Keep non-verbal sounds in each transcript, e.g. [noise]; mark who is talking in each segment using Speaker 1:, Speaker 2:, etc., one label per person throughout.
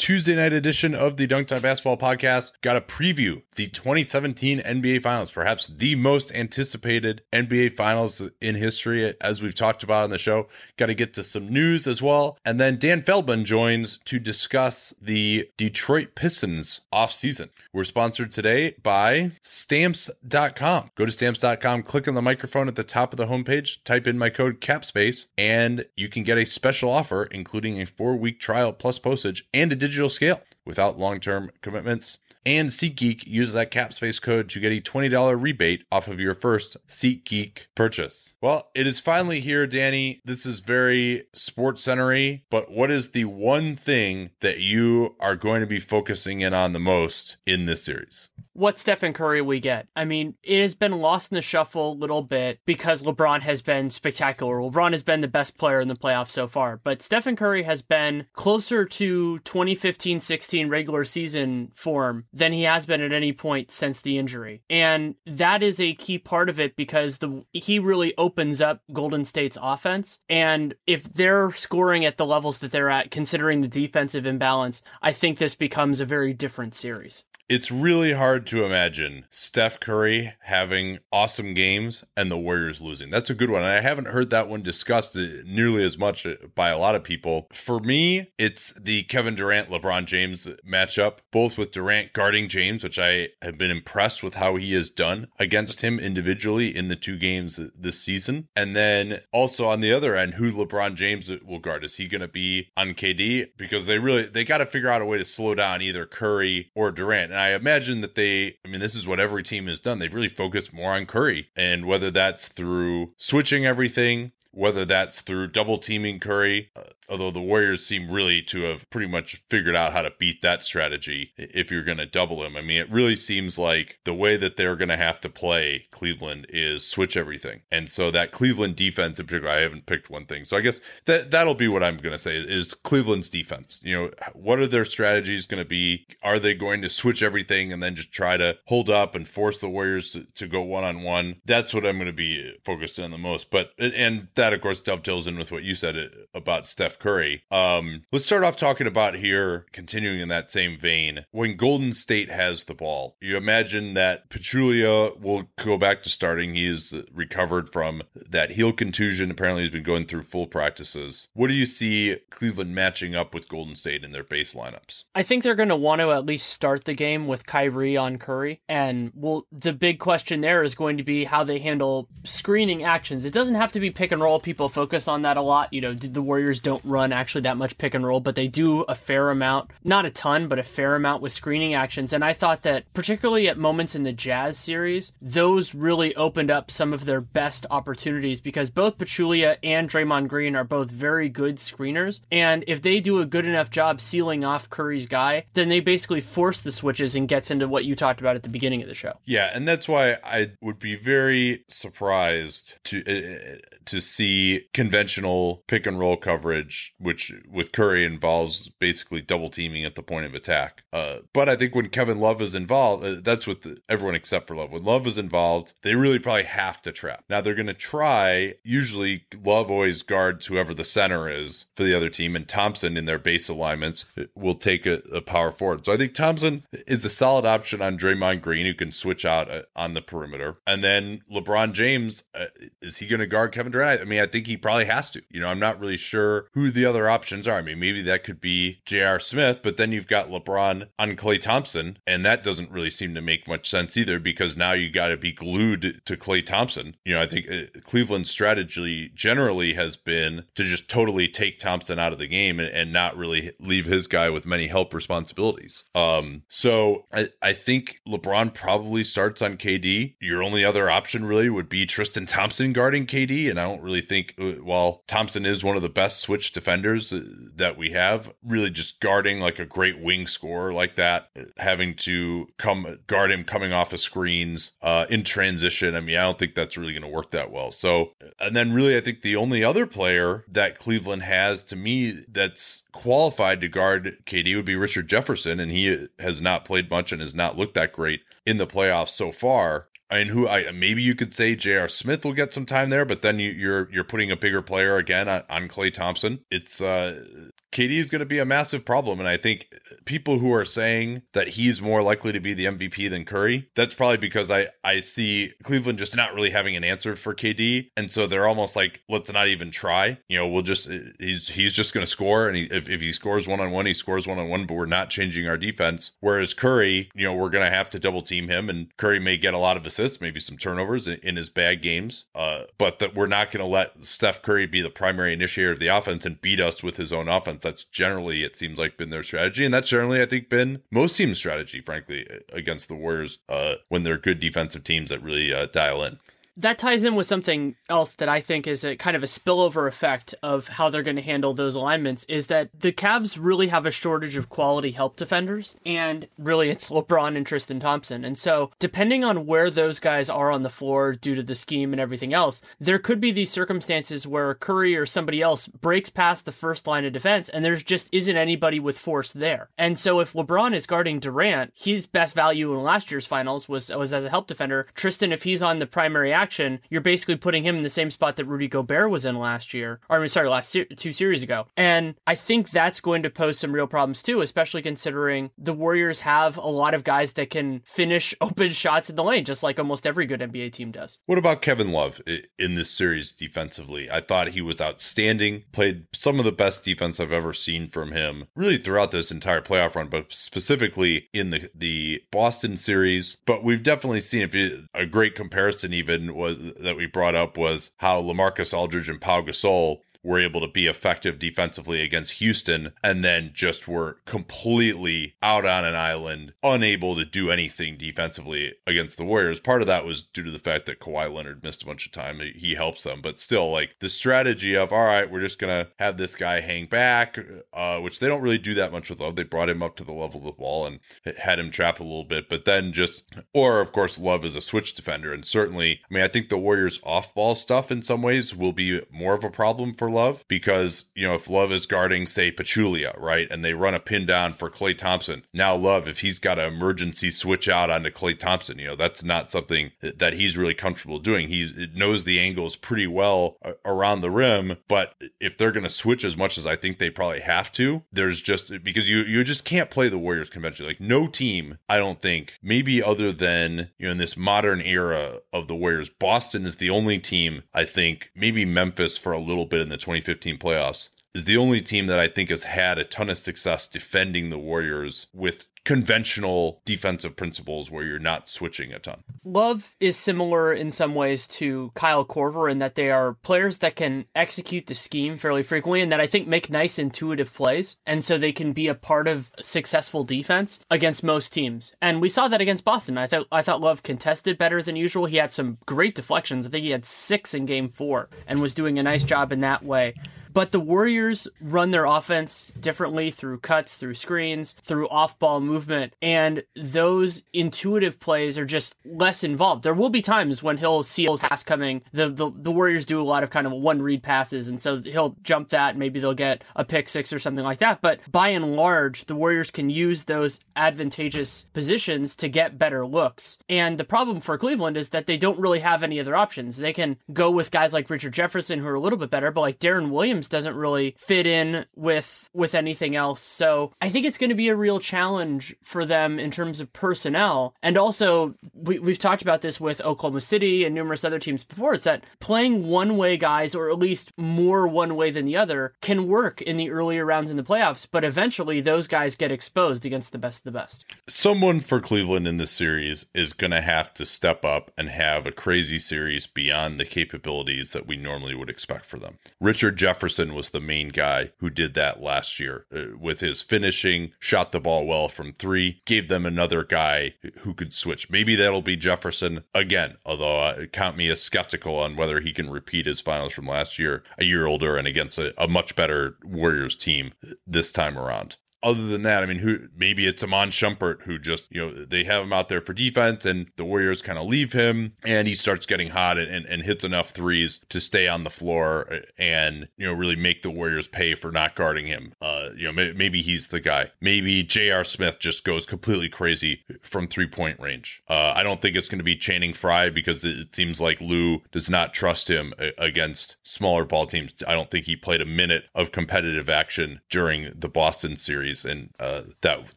Speaker 1: Tuesday night edition of the Dunc'd On Basketball Podcast. Got a preview the 2017 NBA Finals, perhaps the most anticipated NBA Finals in history, as we've talked about on the show. Got to get to some news as well. And then Dan Feldman joins to discuss the Detroit Pistons offseason. We're sponsored today by Stamps.com. Go to Stamps.com, click on the microphone at the top of the homepage, type in my code CAPSPACE, and you can get a special offer, including a four week trial plus postage and a digital scale without long term commitments. And SeatGeek uses that CapSpace code to get a $20 rebate off of your first SeatGeek purchase. Well, it is finally here, Danny. This is very sports centery, but what is the one thing that you are going to be focusing in on the most in this series?
Speaker 2: What Stephen Curry we get. I mean, it has been lost in the shuffle a little bit because LeBron has been spectacular. LeBron has been the best player in the playoffs so far, but Stephen Curry has been closer to 2015 16 regular season form than he has been at any point since the injury. And that is a key part of it because the he really opens up Golden State's offense. And if they're scoring at the levels that they're at, considering the defensive imbalance, I think this becomes a very different series
Speaker 1: it's really hard to imagine Steph Curry having awesome games and the Warriors losing. That's a good one. I haven't heard that one discussed uh, nearly as much uh, by a lot of people. For me, it's the Kevin Durant LeBron James matchup, both with Durant guarding James, which I have been impressed with how he has done against him individually in the two games this season. And then also on the other end, who LeBron James will guard. Is he going to be on KD? Because they really, they got to figure out a way to slow down either Curry or Durant. And I imagine that they, I mean, this is what every team has done. They've really focused more on Curry, and whether that's through switching everything, whether that's through double teaming Curry, uh, although the Warriors seem really to have pretty much figured out how to beat that strategy if you're going to double him. I mean, it really seems like the way that they're going to have to play Cleveland is switch everything. And so that Cleveland defense in particular, I haven't picked one thing. So I guess that that'll be what I'm going to say is Cleveland's defense. You know, what are their strategies going to be? Are they going to switch everything and then just try to hold up and force the Warriors to, to go one on one? That's what I'm going to be focused on the most. But and that of course dovetails in with what you said uh, about Steph Curry. Um, let's start off talking about here, continuing in that same vein. When Golden State has the ball, you imagine that Pachulia will go back to starting. He is recovered from that heel contusion. Apparently, he's been going through full practices. What do you see Cleveland matching up with Golden State in their base lineups?
Speaker 2: I think they're going to want to at least start the game with Kyrie on Curry. And well, the big question there is going to be how they handle screening actions. It doesn't have to be pick and roll. People focus on that a lot. You know, the Warriors don't run actually that much pick and roll, but they do a fair amount, not a ton, but a fair amount with screening actions. And I thought that particularly at moments in the Jazz series, those really opened up some of their best opportunities because both Pachulia and Draymond Green are both very good screeners. And if they do a good enough job sealing off Curry's guy, then they basically force the switches and gets into what you talked about at the beginning of the show.
Speaker 1: Yeah, and that's why I would be very surprised to uh, to see conventional pick and roll coverage, which with Curry involves basically double teaming at the point of attack. Uh, but I think when Kevin Love is involved, uh, that's with the, everyone except for Love. When Love is involved, they really probably have to trap. Now they're going to try. Usually, Love always guards whoever the center is for the other team, and Thompson in their base alignments will take a, a power forward. So I think Thompson is a solid option on Draymond Green, who can switch out uh, on the perimeter, and then LeBron James uh, is he going to guard Kevin Durant? I mean, I think he probably has to. You know, I'm not really sure who the other options are. I mean, maybe that could be J.R. Smith, but then you've got LeBron on Klay Thompson, and that doesn't really seem to make much sense either because now you got to be glued to Klay Thompson. You know, I think uh, Cleveland's strategy generally has been to just totally take Thompson out of the game and, and not really leave his guy with many help responsibilities. Um, so I, I think LeBron probably starts on KD. Your only other option really would be Tristan Thompson guarding KD, and I don't really think uh, while Thompson is one of the best switch defenders uh, that we have, really just guarding like a great wing scorer like that, having to come guard him coming off of screens uh, in transition. I mean, I don't think that's really going to work that well. So, and then really, I think the only other player that Cleveland has to me that's qualified to guard KD would be Richard Jefferson, and he has not played much and has not looked that great in the playoffs so far. Mean, who I maybe you could say J.R. Smith will get some time there, but then you, are you're, you're putting a bigger player again on, on Klay Thompson. It's uh, KD is going to be a massive problem. And I think people who are saying that he's more likely to be the MVP than Curry, that's probably because I, I see Cleveland just not really having an answer for KD. And so they're almost like, let's not even try. You know, we'll just, he's, he's just going to score. And he, if, if he scores one on one, he scores one on one, but we're not changing our defense. Whereas Curry, you know, we're going to have to double team him and Curry may get a lot of assists, maybe some turnovers in, in his bad games. Uh, but that we're not going to let Steph Curry be the primary initiator of the offense and beat us with his own offense. That's generally, it seems like, been their strategy. And that's generally, I think, been most teams' strategy, frankly, against the Warriors uh, when they're good defensive teams that really uh, dial in
Speaker 2: that ties in with something else that I think is a kind of a spillover effect of how they're going to handle those alignments is that the Cavs really have a shortage of quality help defenders, and really it's LeBron and Tristan Thompson. And so, depending on where those guys are on the floor due to the scheme and everything else, there could be these circumstances where Curry or somebody else breaks past the first line of defense and there's just isn't anybody with force there. And so, if LeBron is guarding Durant, his best value in last year's finals was was as a help defender. Tristan, if he's on the primary action, action, you're basically putting him in the same spot that Rudy Gobert was in last year, or I mean, sorry, last se- two series ago. And I think that's going to pose some real problems too, especially considering the Warriors have a lot of guys that can finish [laughs] open shots in the lane, just like almost every good NBA team does.
Speaker 1: What about Kevin Love in this series defensively? I thought he was outstanding, played some of the best defense I've ever seen from him, really throughout this entire playoff run, but specifically in the the Boston series. But we've definitely seen if you, a great comparison even was that we brought up was how LaMarcus Aldridge and Pau Gasol were able to be effective defensively against Houston and then just were completely out on an island, unable to do anything defensively against the Warriors. Part of that was due to the fact that Kawhi Leonard missed a bunch of time. He helps them, but still, like the strategy of, all right, we're just going to have this guy hang back, uh, which they don't really do that much with Love. They brought him up to the level of the wall and had him trap a little bit, but then just, or of course, Love is a switch defender. And certainly, I mean, I think the Warriors off ball stuff in some ways will be more of a problem for Love because, you know, if Love is guarding, say, Pachulia, right, and they run a pin down for Klay Thompson, now Love, if he's got an emergency switch out onto Klay Thompson, you know, that's not something that he's really comfortable doing. He knows the angles pretty well around the rim, but if they're going to switch as much as I think they probably have to, there's just because you you just can't play the Warriors conventionally. Like no team, I don't think, maybe other than you know in this modern era of the Warriors, Boston is the only team I think, maybe Memphis for a little bit in the 2015 playoffs is the only team that I think has had a ton of success defending the Warriors with conventional defensive principles where you're not switching a ton.
Speaker 2: Love is similar in some ways to Kyle Korver in that they are players that can execute the scheme fairly frequently and that I think make nice intuitive plays. And so they can be a part of successful defense against most teams. And we saw that against Boston. I thought I thought Love contested better than usual. He had some great deflections. I think he had six in game four and was doing a nice job in that way. But the Warriors run their offense differently through cuts, through screens, through off ball movement. And those intuitive plays are just less involved. There will be times when he'll see a pass coming. The, the, the Warriors do a lot of kind of one read passes. And so he'll jump that. Maybe they'll get a pick six or something like that. But by and large, the Warriors can use those advantageous positions to get better looks. And the problem for Cleveland is that they don't really have any other options. They can go with guys like Richard Jefferson who are a little bit better, but like Deron Williams doesn't really fit in with with anything else. So I think it's going to be a real challenge for them in terms of personnel. And also, we, we've talked about this with Oklahoma City and numerous other teams before. It's that playing one way guys, or at least more one way than the other, can work in the earlier rounds in the playoffs. But eventually, those guys get exposed against the best of the best.
Speaker 1: Someone for Cleveland in this series is going to have to step up and have a crazy series beyond the capabilities that we normally would expect for them. Richard Jefferson Was the main guy who did that last year uh, with his finishing, shot the ball well from three, gave them another guy who could switch. Maybe that'll be Jefferson again, although uh, count me as skeptical on whether he can repeat his finals from last year, a year older and against a, a much better Warriors team this time around. Other than that, I mean, who maybe it's Iman Shumpert who just you know they have him out there for defense, and the Warriors kind of leave him, and he starts getting hot and, and, and hits enough threes to stay on the floor and you know really make the Warriors pay for not guarding him. Uh, you know, may, maybe he's the guy. Maybe J.R. Smith just goes completely crazy from three point range. Uh, I don't think it's going to be Channing Frye because it seems like Lue does not trust him against smaller ball teams. I don't think he played a minute of competitive action during the Boston series, and uh, that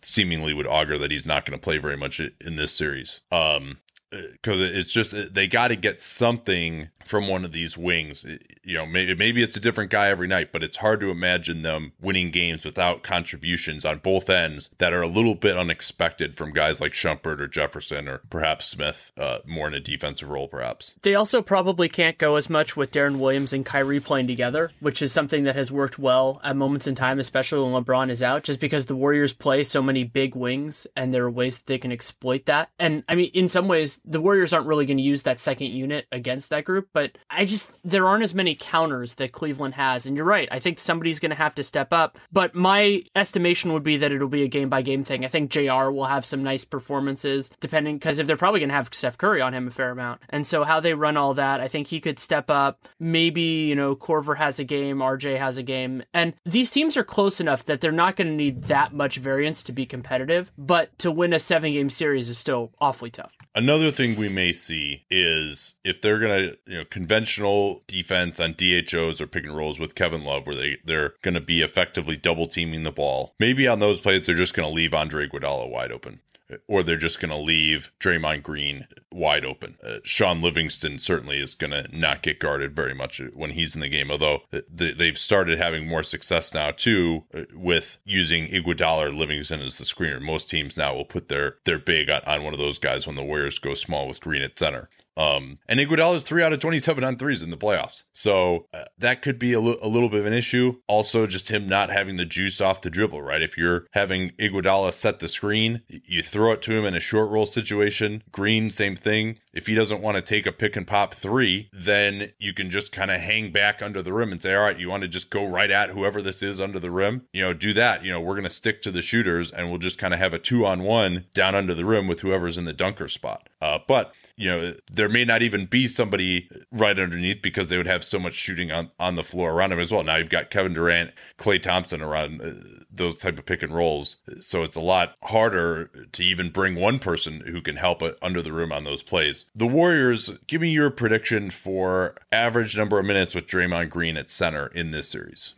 Speaker 1: seemingly would augur that he's not going to play very much in this series. Um, because it's just they got to get something from one of these wings. You know, maybe, maybe it's a different guy every night, but it's hard to imagine them winning games without contributions on both ends that are a little bit unexpected from guys like Shumpert or Jefferson or perhaps Smith, uh, more in a defensive role, perhaps.
Speaker 2: They also probably can't go as much with Deron Williams and Kyrie playing together, which is something that has worked well at moments in time, especially when LeBron is out, just because the Warriors play so many big wings and there are ways that they can exploit that. And I mean, in some ways, the Warriors aren't really going to use that second unit against that group, but I just, there aren't as many counters that Cleveland has. And you're right. I think somebody's going to have to step up. But my estimation would be that it'll be a game by game thing. I think JR will have some nice performances, depending, because if they're probably going to have Steph Curry on him a fair amount. And so how they run all that, I think he could step up. Maybe, you know, Korver has a game, RJ has a game. And these teams are close enough that they're not going to need that much variance to be competitive. But to win a seven game series is still awfully tough.
Speaker 1: Another thing we may see is if they're going to, you know, conventional defense on DHOs or pick and rolls with Kevin Love, where they, they're going to be effectively double teaming the ball. Maybe on those plays, they're just going to leave Andre Iguodala wide open or they're just going to leave Draymond Green wide open. Uh, Shaun Livingston certainly is going to not get guarded very much when he's in the game, although they've started having more success now too uh, with using Iguodala or Livingston as the screener. Most teams now will put their their big on, on one of those guys when the Warriors go small with Green at center. Um, and Iguodala is three out of 27 on threes in the playoffs. So uh, that could be a, l- a little bit of an issue. Also, just him not having the juice off the dribble, right? If you're having Iguodala set the screen, you throw it to him in a short roll situation. Green, same thing. If he doesn't want to take a pick and pop three, then you can just kind of hang back under the rim and say, all right, you want to just go right at whoever this is under the rim? You know, do that. You know, we're going to stick to the shooters and we'll just kind of have a two on one down under the rim with whoever's in the dunker spot. Uh, but you know, there may not even be somebody right underneath because they would have so much shooting on, on the floor around him as well. Now you've got Kevin Durant, Klay Thompson around uh, those type of pick and rolls. So it's a lot harder to even bring one person who can help under the rim on those plays. The Warriors, give me your prediction for average number of minutes with Draymond Green at center in this series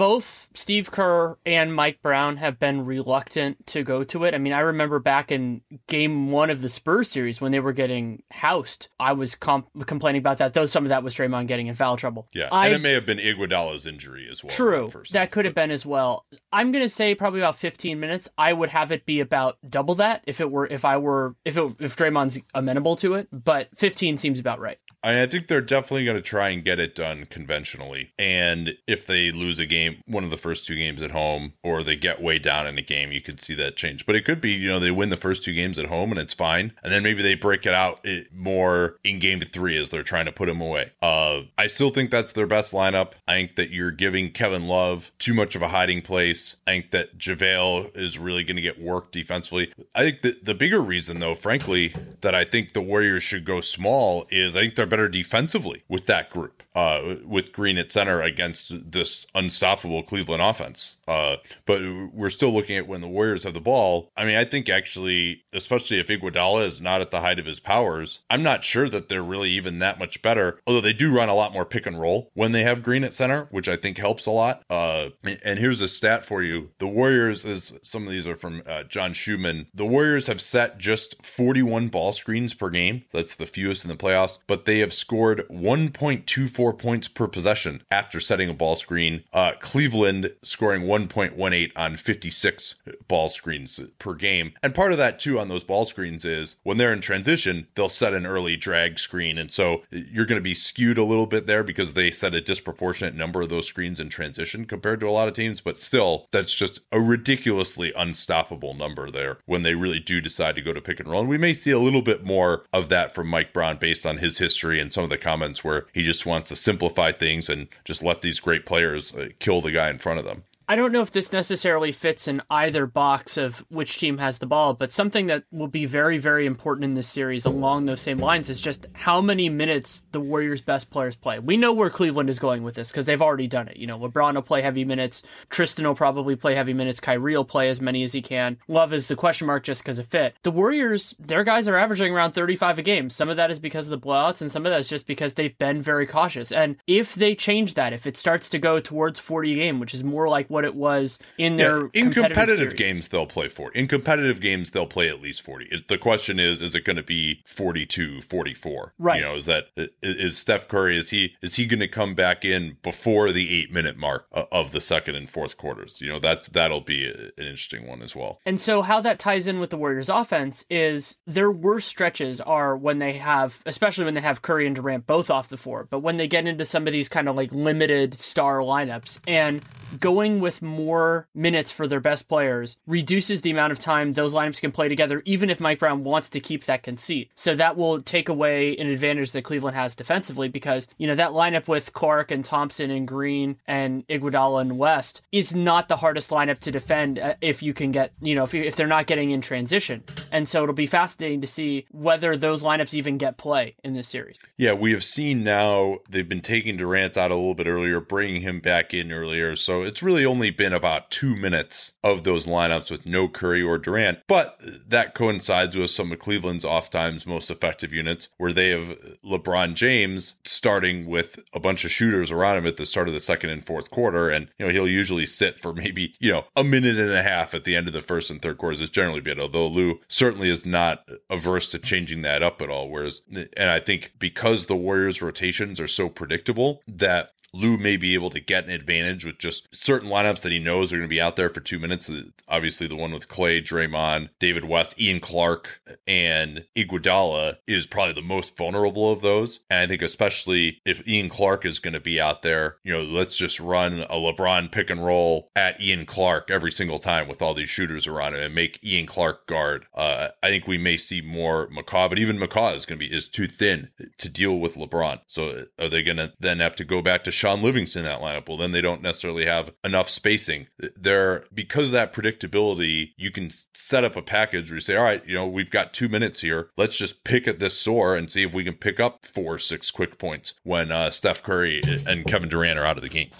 Speaker 2: both Steve Kerr and Mike Brown have been reluctant to go to it. I mean, I remember back in game one of the Spurs series when they were getting housed, I was comp- complaining about that, though some of that was Draymond getting in foul trouble.
Speaker 1: Yeah,
Speaker 2: I,
Speaker 1: and it may have been Iguodala's injury as well.
Speaker 2: True, that could have been as well. I'm going to say probably about 15 minutes. I would have it be about double that if it were, if I were, if it, if Draymond's amenable to it, but 15 seems about right.
Speaker 1: I think they're definitely going to try and get it done conventionally. And if they lose a game, one of the first two games at home, or they get way down in a game, you could see that change. But it could be, you know, they win the first two games at home and it's fine. And then maybe they break it out more in game three as they're trying to put them away. Uh, I still think that's their best lineup. I think that you're giving Kevin Love too much of a hiding place. I think that JaVale is really going to get worked defensively. I think that the bigger reason, though, frankly, that I think the Warriors should go small is I think they're better defensively with that group, uh, with Green at center against this unstoppable Cleveland offense. Uh, but we're still looking at when the Warriors have the ball. I mean, I think actually, especially if Iguodala is not at the height of his powers, I'm not sure that they're really even that much better. Although they do run a lot more pick and roll when they have Green at center, which I think helps a lot. Uh, and here's a stat for you: the Warriors, is some of these are from uh, John Schuhmann. The Warriors have set just 41 ball screens per game. That's the fewest in the playoffs, but they have scored 1.24 points per possession after setting a ball screen. Uh, Cleveland scoring 1.18 on 56 ball screens per game. And part of that, too, on those ball screens is when they're in transition, they'll set an early drag screen. And so you're going to be skewed a little bit there because they set a disproportionate number of those screens in transition compared to a lot of teams. But still, that's just a ridiculously unstoppable number there when they really do decide to go to pick and roll. And we may see a little bit more of that from Mike Brown based on his history and some of the comments where he just wants to simplify things and just let these great players uh, kill the guy in front of them.
Speaker 2: I don't know if this necessarily fits in either box of which team has the ball, but something that will be very, very important in this series along those same lines is just how many minutes the Warriors' best players play. We know where Cleveland is going with this because they've already done it. You know, LeBron will play heavy minutes, Tristan will probably play heavy minutes, Kyrie will play as many as he can. Love is the question mark just because of fit. The Warriors, their guys are averaging around 35 a game. Some of that is because of the blowouts, and some of that is just because they've been very cautious. And if they change that, if it starts to go towards 40 a game, which is more like what it was in their
Speaker 1: Yeah, in
Speaker 2: competitive,
Speaker 1: competitive games, they'll play 40. In competitive games, they'll play at least 40. It- The question is, is it going to be 42, 44?
Speaker 2: Right.
Speaker 1: You know, is that is Steph Curry, is he, is he going to come back in before the eight minute mark uh, of the second and fourth quarters? You know, that's, that'll be an interesting one as well.
Speaker 2: And so, how that ties in with the Warriors' offense is their worst stretches are when they have, especially when they have Curry and Durant both off the floor, but when they get into some of these kind of like limited star lineups and going with more minutes for their best players reduces the amount of time those lineups can play together, even if Mike Brown wants to keep that conceit. So, that will take away an advantage that Cleveland has defensively because, you know, that lineup with Clark and Thompson and Green and Iguodala and West is not the hardest lineup to defend uh, if you can get, you know, if, you, if they're not getting in transition. And so it'll be fascinating to see whether those lineups even get play in this series.
Speaker 1: Yeah, we have seen now they've been taking Durant out a little bit earlier, bringing him back in earlier. So it's really only been about two minutes of those lineups with no Curry or Durant. But that coincides with some of Cleveland's off times most effective units, where they have LeBron James starting with a bunch of shooters around him at the start of the second and fourth quarter. And, you know, he'll usually sit for maybe, you know, a minute and a half at the end of the first and third quarters. It's generally been, although Lue certainly is not averse to changing that up at all. Whereas, and I think because the Warriors' rotations are so predictable that Lue may be able to get an advantage with just certain lineups that he knows are going to be out there for two minutes. Obviously, the one with Klay, Draymond, David West, Ian Clark, and Iguodala is probably the most vulnerable of those. And I think especially if Ian Clark is going to be out there, you know, let's just run a LeBron pick and roll at Ian Clark every single time with all these shooters around him and make Ian Clark guard. Uh, I think we may see more McCaw, but even McCaw is going to be is too thin to deal with LeBron. So are they going to then have to go back to Shaun Livingston in that lineup? Well, then they don't necessarily have enough spacing. There, because of that predictability, you can set up a package where you say, all right, you know, we've got two minutes here. Let's just pick at this sore and see if we can pick up four, six quick points when uh, Steph Curry and Kevin Durant are out of the game.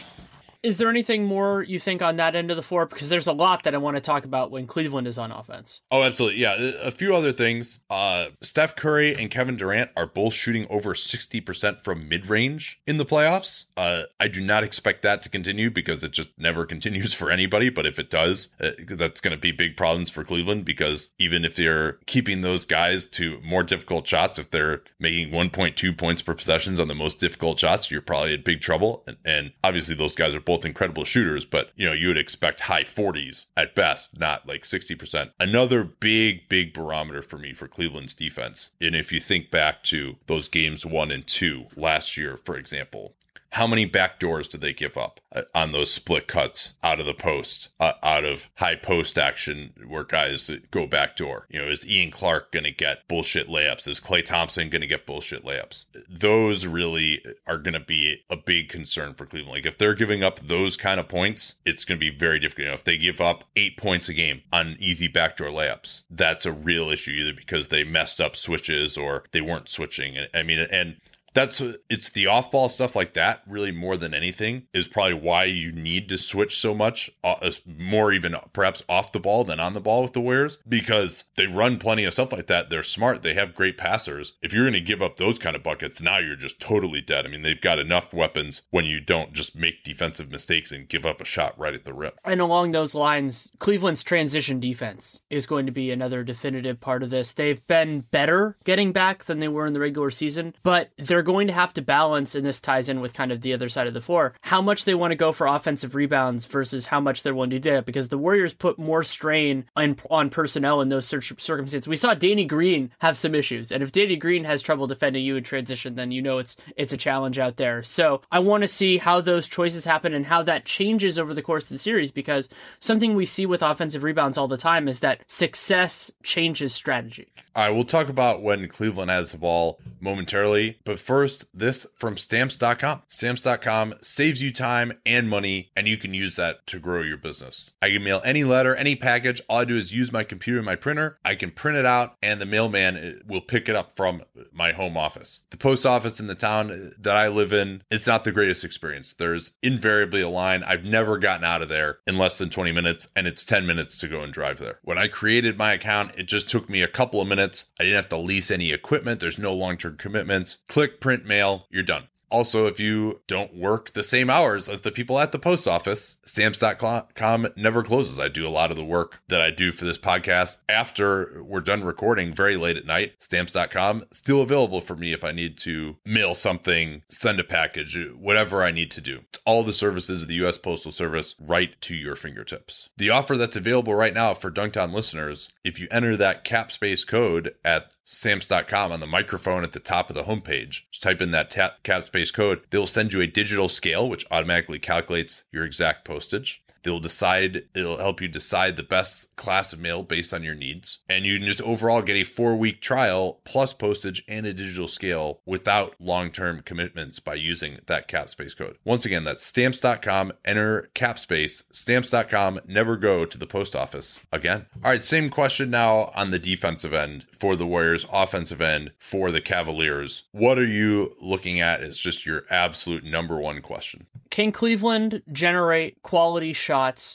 Speaker 2: Is there anything more you think on that end of the floor? Because there's a lot that I want to talk about when Cleveland is on offense.
Speaker 1: Oh, absolutely. Yeah. A few other things. Uh, Steph Curry and Kevin Durant are both shooting over 60% from mid range in the playoffs. Uh, I do not expect that to continue because it just never [laughs] continues for anybody. But if it does, uh, that's going to be big problems for Cleveland because even if they're keeping those guys to more difficult shots, if they're making 1.2 points per possessions on the most difficult shots, you're probably in big trouble. And, and obviously, those guys are both incredible shooters, but you know, you would expect high 40s at best, not like 60%. Another big, big barometer for me for Cleveland's defense. And if you think back to those games one and two last year, for example, how many backdoors did they give up uh, on those split cuts out of the post, uh, out of high post action where guys go backdoor? You know, is Ian Clark going to get bullshit layups? Is Klay Thompson going to get bullshit layups? Those really are going to be a big concern for Cleveland. Like if they're giving up those kind of points, it's going to be very difficult. You know, if they give up eight points a game on easy backdoor layups, that's a real issue either because they messed up switches or they weren't switching. I mean, and that's it's the off ball stuff like that really more than anything is probably why you need to switch so much uh, more even perhaps off the ball than on the ball with the Warriors because they run plenty of stuff like that. They're smart. They have great passers. If you're going to give up those kind of buckets now you're just totally dead. I mean they've got enough weapons when you don't just make defensive mistakes and give up a shot right at the rim.
Speaker 2: And along those lines, Cleveland's transition defense is going to be another definitive part of this. They've been better getting back than they were in the regular season, but they're going to have to balance, and this ties in with kind of the other side of the floor, how much they want to go for offensive rebounds versus how much they're willing to do that, because the Warriors put more strain on, on personnel in those circumstances. We saw Danny Green have some issues, and if Danny Green has trouble defending you in transition, then you know it's it's a challenge out there. So I want to see how those choices happen and how that changes over the course of the series, because something we see with offensive rebounds all the time is that success changes strategy.
Speaker 1: All right, we'll talk about when Cleveland has the ball momentarily, but first, this from stamps.com. Stamps.com saves you time and money, and you can use that to grow your business. I can mail any letter, any package. All I do is use my computer and my printer. I can print it out, and the mailman uh, will pick it up from my home office. The post office in the town that I live in, it's not the greatest experience. There's invariably a line. I've never gotten out of there in less than 20 minutes, and it's 10 minutes to go and drive there. When I created my account, it just took me a couple of minutes. I didn't have to lease any equipment. There's no long term commitments. Click, print, mail, you're done. Also, if you don't work the same hours as the people at the post office, stamps.com never closes. I do a lot of the work that I do for this podcast after we're done recording very late at night. Stamps.com still available for me if I need to mail something, send a package, whatever I need to do. It's all the services of the U.S. Postal Service right to your fingertips. The offer that's available right now for Dunc'd On listeners, if you enter that cap space code at stamps.com on the microphone at the top of the homepage, just type in that tap, cap space code, they'll send you a digital scale, which automatically calculates your exact postage. They'll decide, it'll help you decide the best class of mail based on your needs. And you can just overall get a four week trial plus postage and a digital scale without long term commitments by using that CapSpace code. Once again, that's stamps.com, enter CapSpace, stamps.com, never go to the post office again. All right, same question now on the defensive end for the Warriors, offensive end for the Cavaliers. What are you looking at as just your absolute number one question?
Speaker 2: Can Cleveland generate quality shots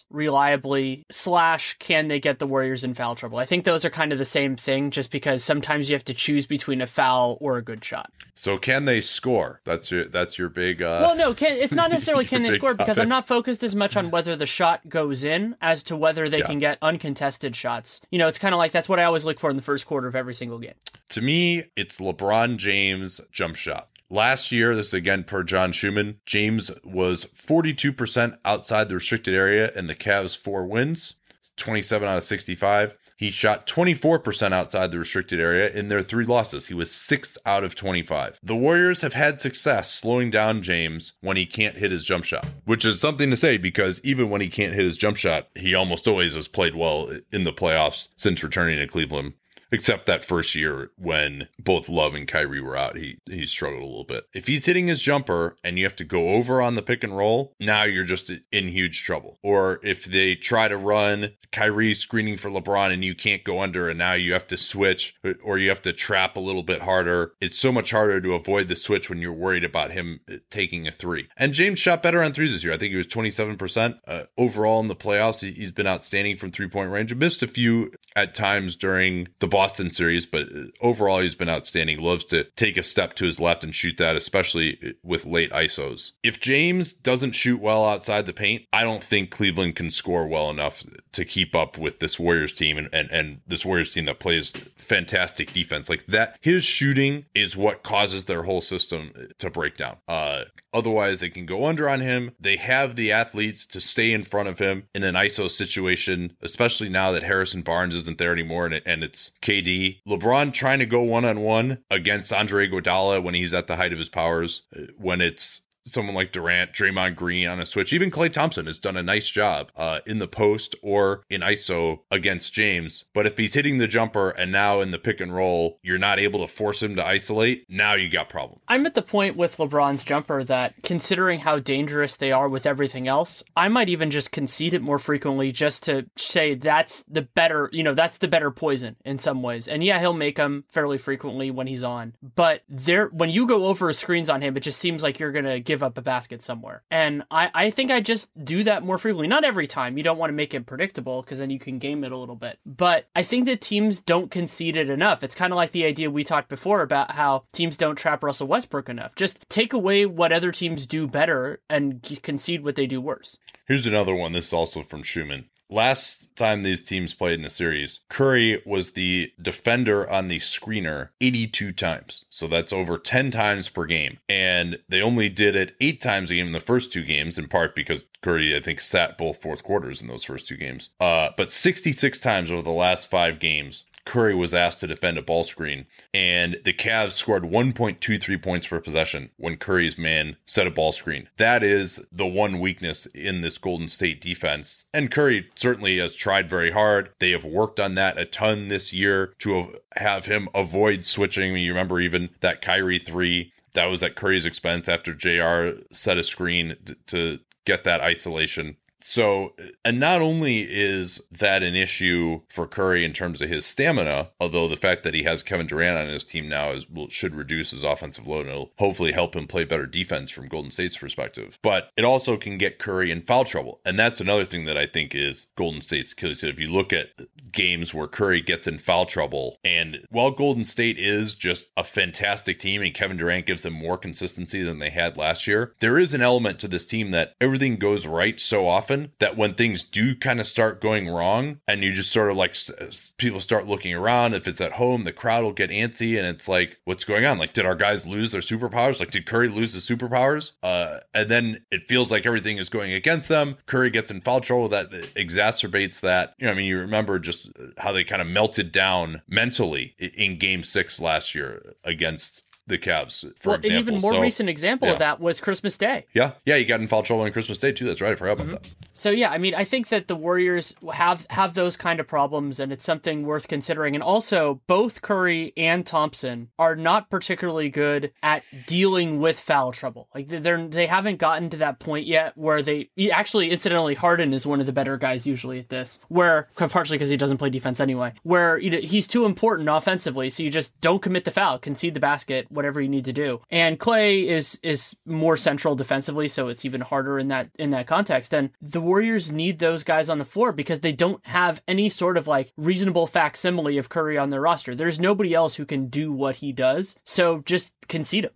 Speaker 2: reliably? Slash, can they get the Warriors in foul trouble? I think those are kind of the same thing, just because sometimes you have to choose between a foul or a good shot.
Speaker 1: So, can they score? That's your that's your big. Uh,
Speaker 2: well, no, can, it's not [laughs] necessarily can they score because. I'm not focused as much on whether the shot goes in as to whether they
Speaker 1: Yeah.
Speaker 2: can get uncontested shots. You know, it's kind of like that's what I always look for in the first quarter of every single game.
Speaker 1: To me, it's LeBron James jump shot. Last year, this is again per John Schuhmann, James was 42% outside the restricted area in the Cavs' four wins, 27 out of 65. He shot 24% outside the restricted area in their three losses. He was 6 out of 25. The Warriors have had success slowing down James when he can't hit his jump shot, which is something to say because even when he can't hit his jump shot, he almost always has played well in the playoffs since returning to Cleveland except that first year when both Love and Kyrie were out, he he struggled a little bit. If he's hitting his jumper and you have to go over on the pick and roll, now you're just in huge trouble. Or if they try to run Kyrie screening for LeBron and you can't go under and now you have to switch or you have to trap a little bit harder, it's so much harder to avoid the switch when you're worried about him taking a three. And James shot better on threes this year. I think he was 27% uh, overall in the playoffs. He, he's been outstanding from three point range. Missed a few at times during the Boston series, but uh, overall he's been outstanding. Loves to take a step to his left and shoot that, especially uh, with late ISOs. If James doesn't shoot well outside the paint, I don't think Cleveland can score well enough to keep up with this Warriors team and, and, and this Warriors team that plays fantastic defense. Like that, his shooting is what causes their whole system to break down. Uh, otherwise, they can go under on him. They have the athletes to stay in front of him in an ISO situation, especially now that Harrison Barnes isn't there anymore and, it, and it's KD. LeBron trying to go one on one against Andre Iguodala when he's at the height of his powers, uh, when it's someone like Durant, Draymond Green on a switch. Even Klay Thompson has done a nice job uh, in the post or in ISO against James. But if he's hitting the jumper and now in the pick and roll, you're not able to force him to isolate, now you got problems.
Speaker 2: I'm at the point with LeBron's jumper that considering how dangerous they are with everything else, I might even just concede it more frequently just to say that's the better, you know, that's the better poison in some ways. And yeah, he'll make them fairly frequently when he's on. But there when you go over screens on him, it just seems like you're going to give up a basket somewhere. And I I think I just do that more frequently. Not every time. You don't want to make it predictable because then you can game it a little bit. But I think that teams don't concede it enough. It's kind of like the idea we talked before about how teams don't trap Russell Westbrook enough. Just take away what other teams do better and concede what they do worse.
Speaker 1: Here's another one. This is also from Schuhmann. Last time these teams played in a series, Curry was the defender on the screener 82 times. So that's over 10 times per game. And they only did it eight times a game in the first two games, in part because Curry, I think, sat both fourth quarters in those first two games. Uh, but 66 times over the last five games, Curry was asked to defend a ball screen, and the Cavs scored 1.23 points per possession when Curry's man set a ball screen. That is the one weakness in this Golden State defense. And Curry certainly has tried very hard. They have worked on that a ton this year to have him avoid switching. You remember even that Kyrie three that was at Curry's expense after JR set a screen to get that isolation. So, and not only is that an issue for Curry in terms of his stamina, although the fact that he has Kevin Durant on his team now is should reduce his offensive load and it'll hopefully help him play better defense from Golden State's perspective. But it also can get Curry in foul trouble, and that's another thing that I think is Golden State's Achilles. If you look at games where Curry gets in foul trouble, and while Golden State is just a fantastic team and Kevin Durant gives them more consistency than they had last year, there is an element to this team that everything goes right so often that when things do kind of start going wrong and you just sort of like st- people start looking around if it's at home the crowd will get antsy and it's like what's going on? Like did our guys lose their superpowers? Like did curry lose his superpowers? Uh and then it feels like everything is going against them. Curry gets in foul trouble that exacerbates that. You know i mean you remember just how they kind of melted down mentally in game six last year against the Cavs, for
Speaker 2: well,
Speaker 1: example.
Speaker 2: An even more
Speaker 1: so,
Speaker 2: recent example
Speaker 1: yeah.
Speaker 2: of that was Christmas Day.
Speaker 1: Yeah, yeah, you got in foul trouble on Christmas Day too. That's right. I forgot about mm-hmm. that.
Speaker 2: So yeah, I mean, I think that the Warriors have have those kind of problems, and it's something worth considering. And also, both Curry and Thompson are not particularly good at dealing with foul trouble. Like they're they haven't gotten to that point yet where they actually, incidentally, Harden is one of the better guys usually at this. Where partially because he doesn't play defense anyway. Where you know he's too important offensively, so you just don't commit the foul, concede the basket whatever you need to do. And Klay is is more central defensively, so it's even harder in that in that context. And the Warriors need those guys on the floor because they don't have any sort of like reasonable facsimile of Curry on their roster. There's nobody else who can do what he does. So just concede him.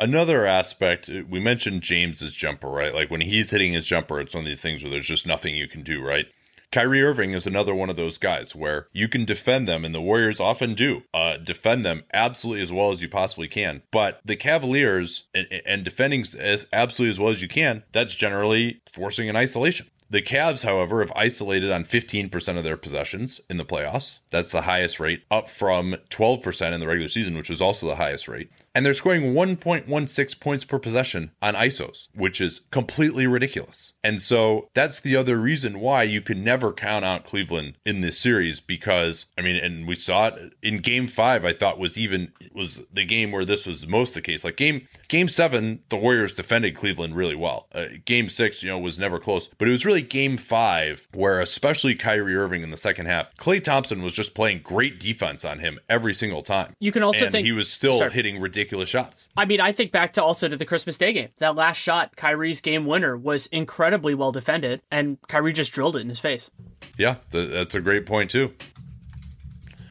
Speaker 1: Another aspect, we mentioned James's jumper, right? Like when he's hitting his jumper, it's one of these things where there's just nothing you can do, right? Kyrie Irving is another one of those guys where you can defend them, and the Warriors often do uh, defend them absolutely as well as you possibly can. But the Cavaliers and, and defending as absolutely as well as you can, that's generally forcing an isolation. The Cavs, however, have isolated on 15% of their possessions in the playoffs. That's the highest rate, up from 12% in the regular season, which was also the highest rate and they're scoring 1.16 points per possession on ISOs, which is completely ridiculous. And so that's the other reason why you can never count out Cleveland in this series because I mean, and we saw it in Game Five. I thought was even was the game where this was most the case. Like game Game Seven, the Warriors defended Cleveland really well. Uh, game Six, you know, was never close, but it was really Game Five where, especially Kyrie Irving in the second half, Klay Thompson was just playing great defense on him every single time.
Speaker 2: You can also
Speaker 1: and
Speaker 2: think
Speaker 1: he was still
Speaker 2: sorry.
Speaker 1: hitting ridiculous ridiculous shots.
Speaker 2: I mean, I think back to also to the Christmas Day game. That last shot, Kyrie's game winner, was incredibly well defended, and Kyrie just drilled it in his face.
Speaker 1: Yeah, th- that's a great point too.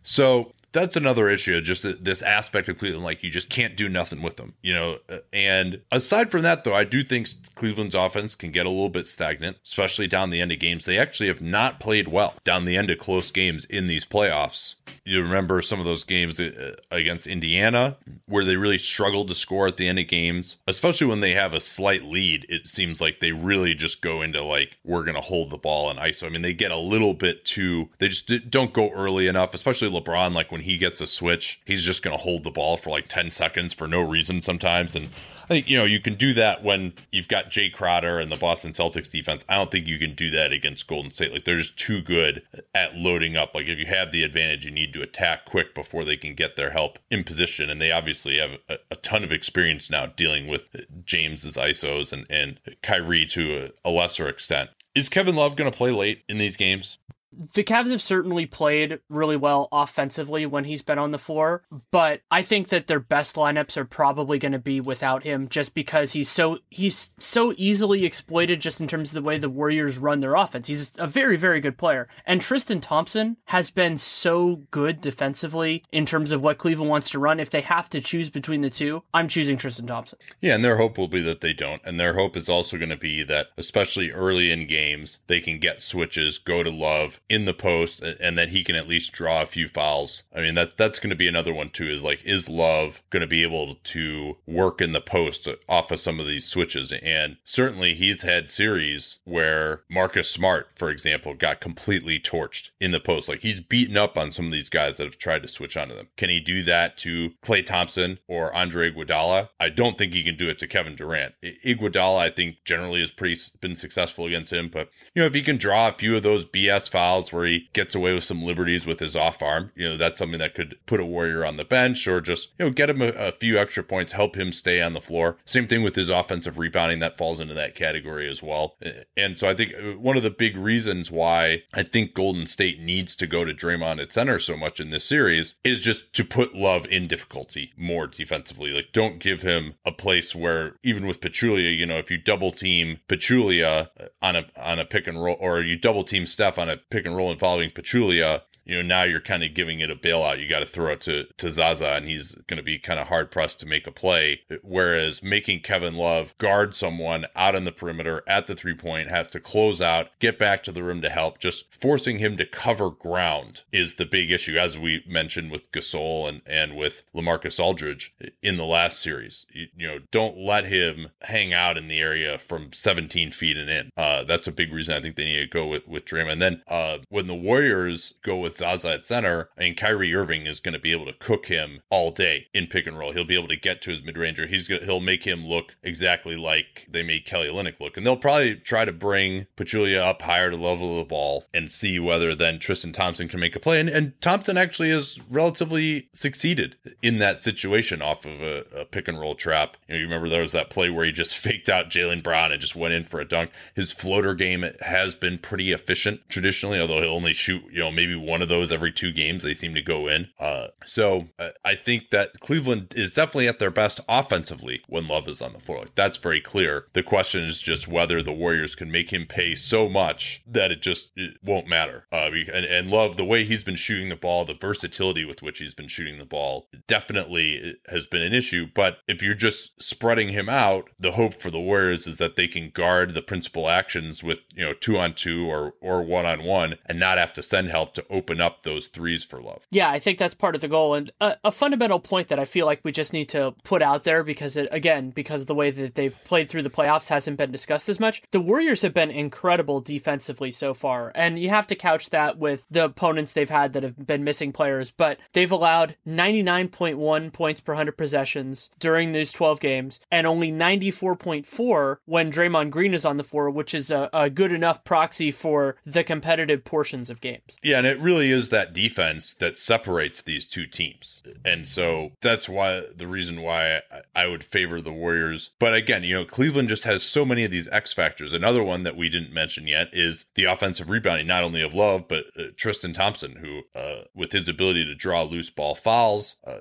Speaker 1: So that's another issue just this aspect of cleveland like you just can't do nothing with them you know and aside from that though i do think cleveland's offense can get a little bit stagnant especially down the end of games. They actually have not played well down the end of close games in these playoffs. You remember some of those games uh, against indiana where they really struggled to score at the end of games especially when they have a slight lead it seems like they really just go into like we're gonna hold the ball and iso i mean they get a little bit too they just don't go early enough especially lebron like when when he gets a switch, he's just going to hold the ball for like 10 seconds for no reason sometimes. And I think, you know, you can do that when you've got Jae Crowder and the Boston Celtics defense. I don't think you can do that against Golden State. Like they're just too good at loading up. Like if you have the advantage, you need to attack quick before they can get their help in position. And they obviously have a, a ton of experience now dealing with James's ISOs and, and Kyrie to a, a lesser extent. Is Kevin Love going to play late in these games?
Speaker 2: The Cavs have certainly played really well offensively when he's been on the floor, but I think that their best lineups are probably going to be without him just because he's so he's so easily exploited just in terms of the way the Warriors run their offense. He's a very very good player. And Tristan Thompson has been so good defensively in terms of what Cleveland wants to run. If they have to choose between the two, I'm choosing Tristan Thompson.
Speaker 1: Yeah, and their hope will be that they don't. And their hope is also going to be that especially early in games, they can get switches, go to Love in the post and that he can at least draw a few fouls. I mean that that's going to be another one too is like is Love going to be able to work in the post off of some of these switches and certainly he's had series where Marcus Smart for example got completely torched in the post like he's beaten up on some of these guys that have tried to switch onto them. Can he do that to Klay Thompson or Andre Iguodala? I don't think he can do it to Kevin Durant. Iguodala I think generally has pretty been successful against him but you know if he can draw a few of those BS fouls fouls where he gets away with some liberties with his off arm. You know, that's something that could put a Warrior on the bench or just, you know, get him a, a few extra points, help him stay on the floor. Same thing with his offensive rebounding that falls into that category as well. And so I think uh, one of the big reasons why I think Golden State needs to go to Draymond at center so much in this series is just to put Love in difficulty more defensively. Like, don't give him a place where even with Pachulia, you know, if you double team Pachulia on a on a pick and roll, or you double team Steph on a pick and roll involving Pachulia, you know, now you're kind of giving it a bailout. You got to throw it to, to Zaza, and he's going to be kind of hard pressed to make a play. Whereas making Kevin Love guard someone out on the perimeter at the three point, have to close out, get back to the rim to help, just forcing him to cover ground is the big issue, as we mentioned with Gasol and, and with Lamarcus Aldridge in the last series. You, you know, don't let him hang out in the area from 17 feet and in. Uh, that's a big reason I think they need to go with, with Draymond. And then uh, when the Warriors go with Zaza at center, I mean, Kyrie Irving is going to be able to cook him all day in pick and roll. He'll be able to get to his mid ranger. He's gonna, he'll make him look exactly like they made Kelly Olynyk look, and they'll probably try to bring Pachulia up higher to level the ball and see whether then Tristan Thompson can make a play. And, and Thompson actually has relatively succeeded in that situation off of a, a pick and roll trap. You, know, you remember there was that play where he just [laughs] faked out Jaylen Brown and just went in for a dunk. His floater game has been pretty efficient traditionally, although he'll only shoot you know maybe one of those every two games. They seem to go in. Uh, so uh, I think that Cleveland is definitely at their best offensively when Love is on the floor. Like, that's very clear. The question is just whether the Warriors can make him pay so much that it just it won't matter. Uh, and, and Love, the way he's been shooting the ball, the versatility with which he's been shooting the ball, definitely has been an issue. But if you're just spreading him out, the hope for the Warriors is that they can guard the principal actions with you know two on two or or one on one and not have to send help to open up those threes for Love.
Speaker 2: Yeah, I think that's part of the goal. And a, a fundamental point that I feel like we just need to put out there because, it, again, because of the way that they've played through the playoffs hasn't been discussed as much. The Warriors have been incredible defensively so far. And you have to couch that with the opponents they've had that have been missing players, but they've allowed 99.1 points per 100 possessions during these 12 games and only 94.4 when Draymond Green is on the floor, which is a, a good enough proxy for the competitive portions of games.
Speaker 1: Yeah, and it really is that defense that separates these two teams. And so that's why the reason why I would favor the Warriors. But again, you know, Cleveland just has so many of these X factors. Another one that we didn't mention yet is the offensive rebounding, not only of Love, but uh, Tristan Thompson, who, uh, with his ability to draw loose ball fouls, uh,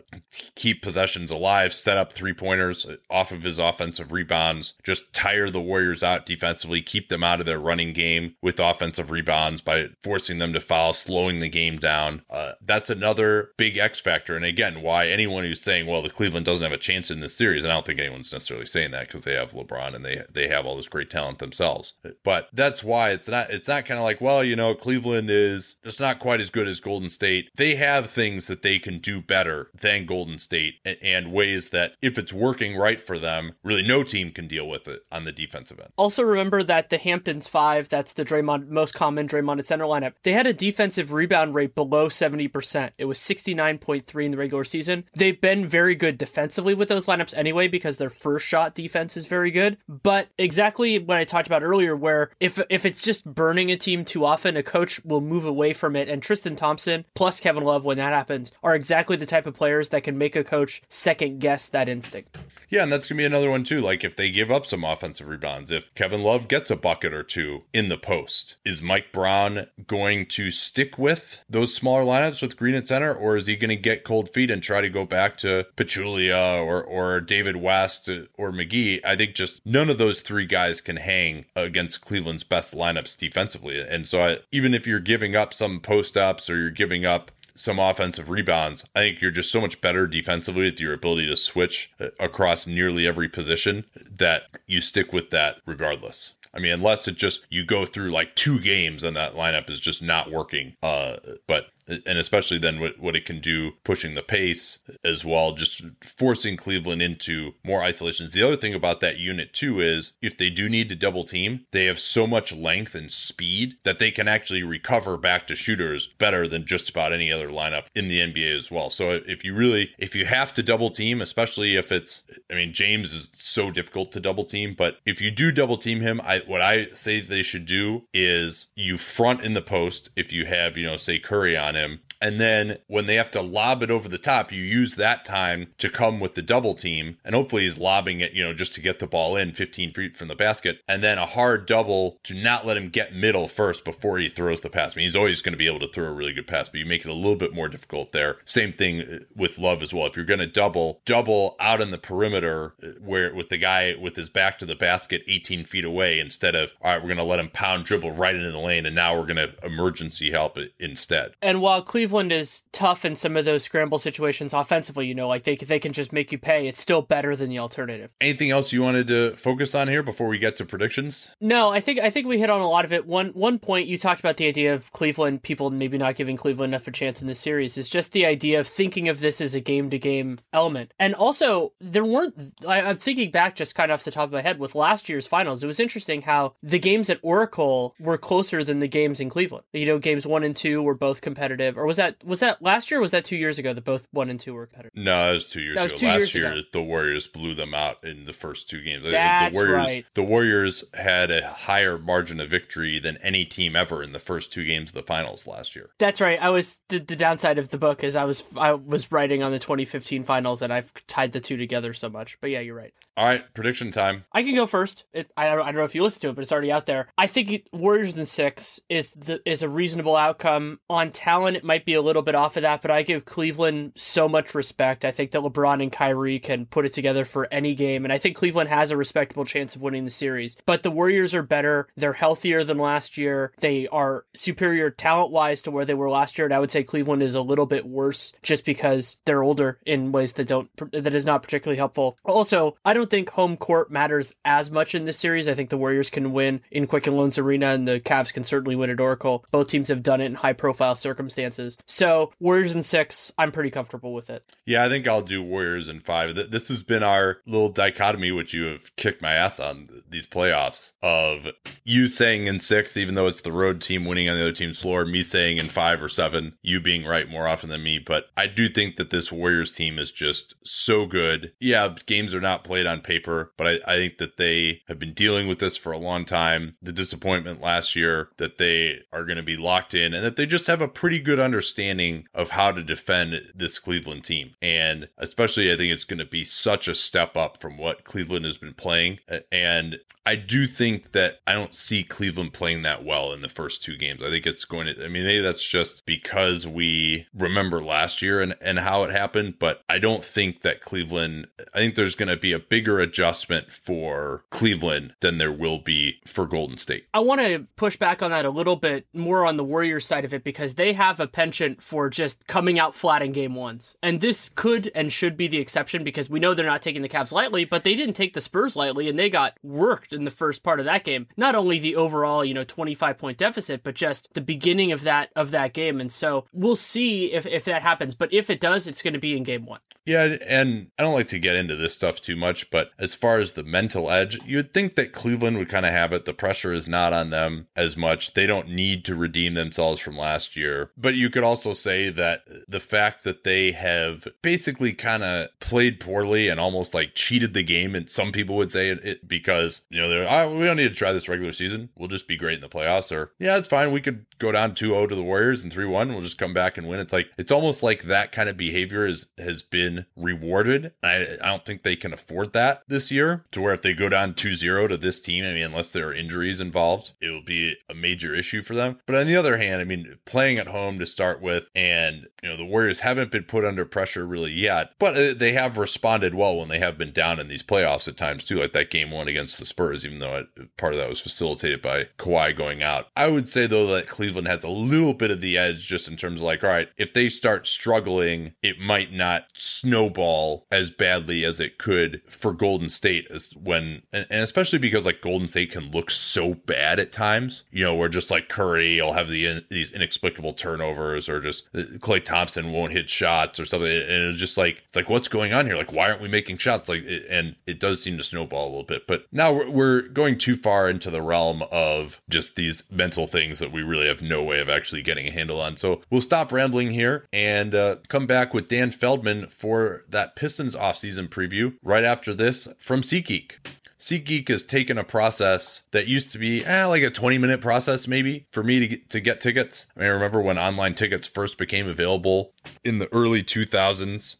Speaker 1: keep possessions alive, set up three pointers off of his offensive rebounds, just tire the Warriors out defensively, keep them out of their running game with offensive rebounds by forcing them to foul, slowing the game down. Uh, that's another big X factor. And again, why anyone who's saying, well, the Cleveland doesn't have a chance in this series, and I don't think anyone's necessarily saying that because they have LeBron and they they have all this great talent themselves. But that's why it's not it's not kind of like, well, you know, Cleveland is just not quite as good as Golden State. They have things that they can do better than Golden State and, and ways that if it's working right for them, really no team can deal with it on the defensive end.
Speaker 2: Also remember that the Hamptons five, that's the Draymond most common Draymond at center lineup, they had a defensive rebound rate below 70%. It was 69.3 in the regular season. They've been very good defensively with those lineups anyway because their first shot defense is very good. But exactly what I talked about earlier, where if if it's just burning a team too often, a coach will move away from it. And Tristan Thompson plus Kevin Love, when that happens, are exactly the type of players that can make a coach second guess that instinct.
Speaker 1: Yeah, and that's gonna be another one too. Like if they give up some offensive rebounds, if Kevin Love gets a bucket or two in the post, is Mike Brown going to stick with those smaller lineups with Green at center, or is he going to get cold feet and try to go back to Pachulia or or David West or McGee? I think just none of those three guys can hang against Cleveland's best lineups defensively. And so I, even if you're giving up some post ups or you're giving up some offensive rebounds. I think you're just so much better defensively with your ability to switch across nearly every position that you stick with that regardless. I mean, unless it just you go through like two games and that lineup is just not working. Uh, but and especially then what, what it can do pushing the pace as well, just forcing Cleveland into more isolations. The other thing about that unit too is if they do need to double team, they have so much length and speed that they can actually recover back to shooters better than just about any other lineup in the NBA as well. So if you really if you have to double team, especially if it's I mean James is so difficult to double team, but if you do double team him, I what I say they should do is you front in the post if you have, you know, say Curry on him and then when they have to lob it over the top, you use that time to come with the double team. And hopefully he's lobbing it, you know, just to get the ball in 15 feet from the basket. And then a hard double to not let him get middle first before he throws the pass. I mean, he's always going to be able to throw a really good pass, but you make it a little bit more difficult there. Same thing with Love as well. If you're going to double, double out in the perimeter uh, where with the guy with his back to the basket 18 feet away instead of, all right, we're going to let him pound dribble right into the lane. And now we're going to emergency help instead.
Speaker 2: And while Cleveland Cleveland is tough in some of those scramble situations offensively. You know, like they they can just make you pay. It's still better than the alternative.
Speaker 1: Anything else you wanted to focus on here before we get to predictions?
Speaker 2: No, I think I think we hit on a lot of it. One one point you talked about the idea of Cleveland people maybe not giving Cleveland enough a chance in this series is just the idea of thinking of this as a game to game element. And also there weren't. I, I'm thinking back just kind of off the top of my head with last year's finals. It was interesting how the games at Oracle were closer than the games in Cleveland. You know, games one and two were both competitive, or was that was that last year? was that two years ago that both one and two were competitive?
Speaker 1: No, it was two years that ago. Two last years year, ago. the Warriors blew them out in the first two games.
Speaker 2: That's
Speaker 1: the Warriors,
Speaker 2: right.
Speaker 1: The Warriors had a higher margin of victory than any team ever in the first two games of the finals last year.
Speaker 2: That's right. I was the, the downside of the book is I was I was writing on the 2015 finals and I've tied the two together so much. But yeah, you're right.
Speaker 1: All right, prediction time.
Speaker 2: I can go first. It, I, don't, I don't know if you listen to it, but it's already out there. I think Warriors in six is the, is a reasonable outcome. On talent, it might be a little bit off of that, but I give Cleveland so much respect. I think that LeBron and Kyrie can put it together for any game, and I think Cleveland has a respectable chance of winning the series. But the Warriors are better. They're healthier than last year. They are superior talent wise to where they were last year, and I would say Cleveland is a little bit worse just because they're older in ways that don't that is not particularly helpful. Also, I don't think home court matters as much in this series. I think the Warriors can win in Quicken Loans Arena and the Cavs can certainly win at Oracle. Both teams have done it in high profile circumstances. So, Warriors in six, I'm pretty comfortable with it.
Speaker 1: Yeah, I think I'll do Warriors in five. This has been our little dichotomy, which you have kicked my ass on these playoffs of you saying in six, even though it's the road team winning on the other team's floor, me saying in five or seven, you being right more often than me. But I do think that this Warriors team is just so good. Yeah, games are not played on paper, but I, I think that they have been dealing with this for a long time. The disappointment last year that they are going to be locked in and that they just have a pretty good understanding of how to defend this Cleveland team. And especially, I think it's going to be such a step up from what Cleveland has been playing. And I do think that I don't see Cleveland playing that well in the first two games. I think it's going to, I mean, maybe that's just because we remember last year and, and how it happened, but I don't think that Cleveland, I think there's going to be a bigger adjustment for Cleveland than there will be for Golden State.
Speaker 2: I want to push back on that a little bit more on the Warriors side of it because they have a penchant for just coming out flat in game ones. And this could and should be the exception because we know they're not taking the Cavs lightly, but they didn't take the Spurs lightly and they got worked in the first part of that game. Not only the overall, you know, 25 point deficit, but just the beginning of that of that game. And so we'll see if, if that happens. But if it does, it's going to be in game one.
Speaker 1: Yeah, and I don't like to get into this stuff too much, but as far as the mental edge, you'd think that Cleveland would kind of have it. The pressure is not on them as much. They don't need to redeem themselves from last year. But you could also say that the fact that they have basically kind of played poorly and almost like cheated the game, and some people would say it, because, you know, they're, oh, we don't need to try this regular season. We'll just be great in the playoffs. Or, yeah, it's fine. We could go down 2 0 to the Warriors and 3 1. We'll just come back and win. It's like, it's almost like that kind of behavior is, has been rewarded. I, I don't think they can afford that this year to where if they go down 2-0 to this team, I mean, unless there are injuries involved, it will be a major issue for them. But on the other hand, I mean, playing at home to start with, and, you know, the Warriors haven't been put under pressure really yet, but uh, they have responded well when they have been down in these playoffs at times too, like that game one against the Spurs, even though it, part of that was facilitated by Kawhi going out. I would say, though, that Cleveland has a little bit of the edge just in terms of like, all right, if they start struggling, it might not snowball as badly as it could for Golden State as when and, especially because like Golden State can look so bad at times, you know, where just like Curry will have the these inexplicable turnovers or just Klay Thompson won't hit shots or something and it's just like it's like what's going on here? Like why aren't we making shots? Like and it does seem to snowball a little bit. But now we're, we're going too far into the realm of just these mental things that we really have no way of actually getting a handle on. So we'll stop rambling here and uh, come back with Dan Feldman for that Pistons offseason preview right after this from SeatGeek. SeatGeek has taken a process that used to be eh, like a 20 minute process, maybe for me to get, to get tickets. I, mean, I remember when online tickets first became available in the early 2000s.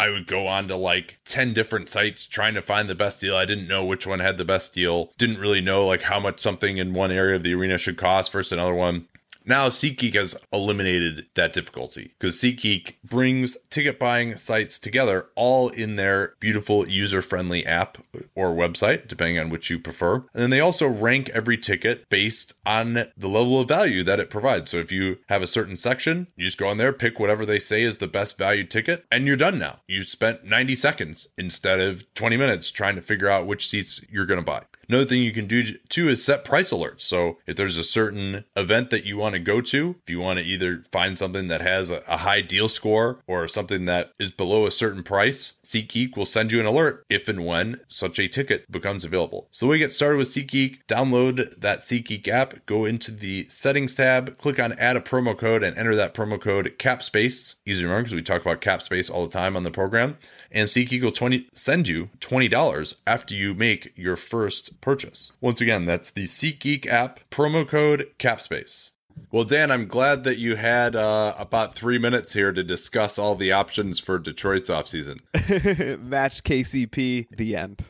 Speaker 1: I would go on to like 10 different sites trying to find the best deal. I didn't know which one had the best deal. Didn't really know like how much something in one area of the arena should cost versus another one. Now, SeatGeek has eliminated that difficulty because SeatGeek brings ticket buying sites together all in their beautiful user friendly app or website, depending on which you prefer. And then they also rank every ticket based on the level of value that it provides. So if you have a certain section, you just go on there, pick whatever they say is the best value ticket, and you're done now. You spent 90 seconds instead of 20 minutes trying to figure out which seats you're going to buy. Another thing you can do too is set price alerts. So if there's a certain event that you want to go to, if you want to either find something that has a, a high deal score or something that is below a certain price, SeatGeek will send you an alert if and when such a ticket becomes available. So we get started with SeatGeek. Download that SeatGeek app, go into the settings tab, click on add a promo code, and enter that promo code CAPSPACE. Easy to remember because we talk about CAPSPACE all the time on the program and SeatGeek will 20, send you $20 after you make your first purchase. Once again, that's the SeatGeek app, promo code CAPSPACE. Well, Dan, I'm glad that you had uh, about three minutes here to discuss all the options for Detroit's offseason. [laughs]
Speaker 3: Match KCP, the end.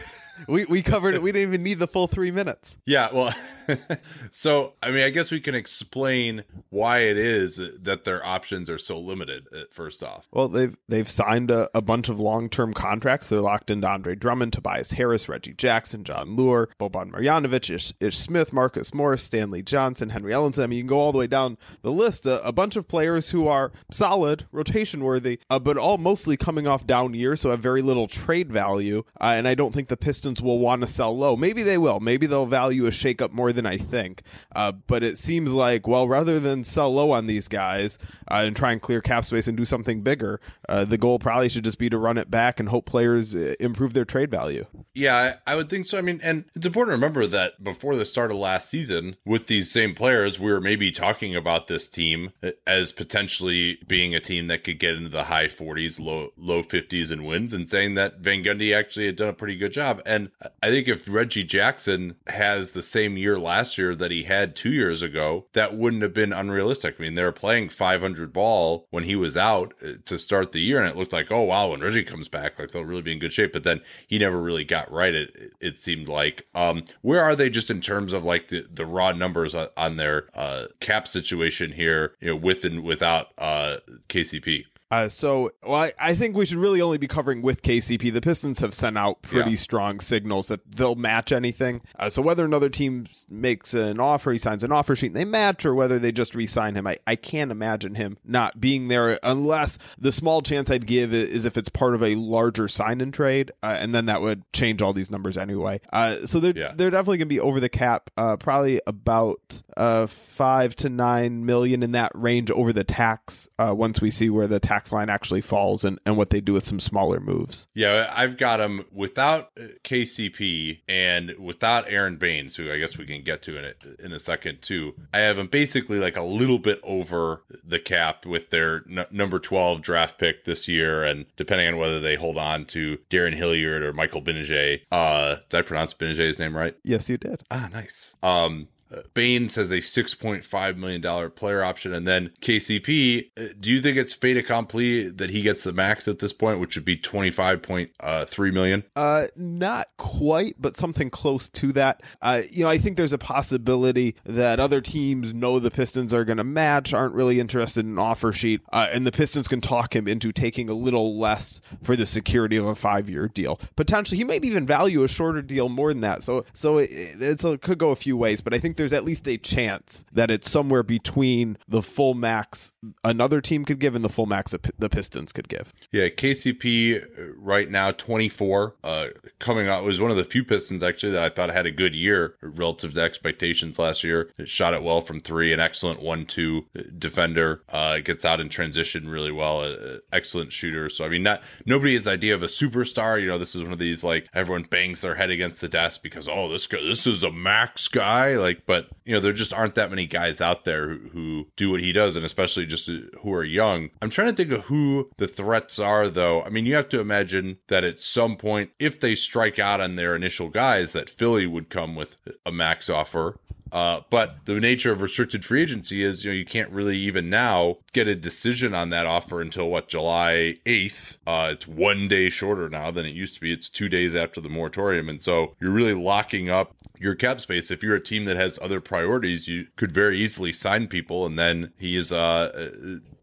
Speaker 3: [laughs] we we covered it. We didn't even need the full three minutes.
Speaker 1: Yeah, well, [laughs] [laughs] so I mean, I guess we can explain why it is that their options are so limited. Uh, first off,
Speaker 3: well, they've they've signed a, a bunch of long term contracts. They're locked into Andre Drummond, Tobias Harris, Reggie Jackson, Jon Leuer, Boban Marjanovic, Ish, Ish, Smith, Marcus Morris, Stanley Johnson, Henry Ellenson. I mean, you can go all the way down the list. A, a bunch of players who are solid, rotation worthy, uh, but all mostly coming off down years, so have very little trade value. Uh, and I don't think the Pistons will want to sell low. Maybe they will. Maybe they'll value a shakeup more than I think. Uh, but it seems like, well, rather than sell low on these guys uh, and try and clear cap space and do something bigger, uh, the goal probably should just be to run it back and hope players uh, improve their trade value.
Speaker 1: Yeah, I, I would think so. I mean, and it's important to remember that before the start of last season, with these same players, we were maybe talking about this team as potentially being a team that could get into the high 40s, low low 50s in wins, and saying that Van Gundy actually had done a pretty good job. And I think if Reggie Jackson has the same year last year that he had two years ago, that wouldn't have been unrealistic. I mean, they were playing 500 ball when he was out uh, to start the year, and it looked like, oh wow, when Reggie comes back, like they'll really be in good shape. But then he never really got right. It it seemed like. Um, where are they just in terms of like the, the raw numbers on, on their uh, cap situation here? You know, with and without uh, KCP.
Speaker 3: Uh, so, well, I, I, think we should really only be covering with KCP. The Pistons have sent out pretty
Speaker 1: yeah.
Speaker 3: strong signals that they'll match anything. Uh, so, whether another team makes an offer, he signs an offer sheet, and they match, or whether they just re sign him, I, I can't imagine him not being there unless the small chance I'd give is if it's part of a larger sign and trade, uh, and then that would change all these numbers anyway. Uh, so, they're, yeah. they're definitely going to be over the cap, uh, probably about uh, five to nine million in that range over the tax once we see where the tax tax line actually falls and, and what they do with some smaller moves.
Speaker 1: Yeah, I've got them without uh, KCP and without Aron Baynes, who I guess we can get to in a, in a second too. I have them basically like a little bit over the cap with their n- number 12 draft pick this year. And depending on whether they hold on to Darrun Hilliard or Michael Gbinije, uh, did I pronounce Gbinije's name right?
Speaker 3: Yes, you did.
Speaker 1: Ah, nice. Um, Baynes has a $6.5 million player option. And then KCP, uh, do you think it's fait accompli that he gets the max at this point, which would be $25.3 million?
Speaker 3: Uh, not quite, but something close to that. Uh, you know, I think there's a possibility that other teams know the Pistons are going to match, aren't really interested in an offer sheet, uh, and the Pistons can talk him into taking a little less for the security of a five year deal. Potentially, he might even value a shorter deal more than that. So, so it, it's a, could go a few ways, but I think there's at least a chance that it's somewhere between the full max another team could give and the full max the Pistons could give.
Speaker 1: Yeah, KCP uh, right now 24. Uh, coming out was one of the few Pistons actually that I thought had a good year relative to expectations last year. It shot it well from three, an excellent one-two defender. Uh, gets out in transition really well. Uh, excellent shooter. So I mean, not nobody has idea of a superstar. You know, this is one of these like everyone bangs their head against the desk because oh this guy this is a max guy. Like, but you know there just aren't that many guys out there who, who do what he does, and especially just who are young. I'm trying to think of who the threats are though. I mean, you have to imagine that at some point, if they strike out on their initial guys, that Philly would come with a max offer. Uh, but the nature of restricted free agency is, you know, you can't really even now get a decision on that offer until what July 8th. Uh, it's one day shorter now than it used to be. It's two days after the moratorium. And so you're really locking up your cap space. If you're a team that has other priorities, you could very easily sign people. And then he is, uh,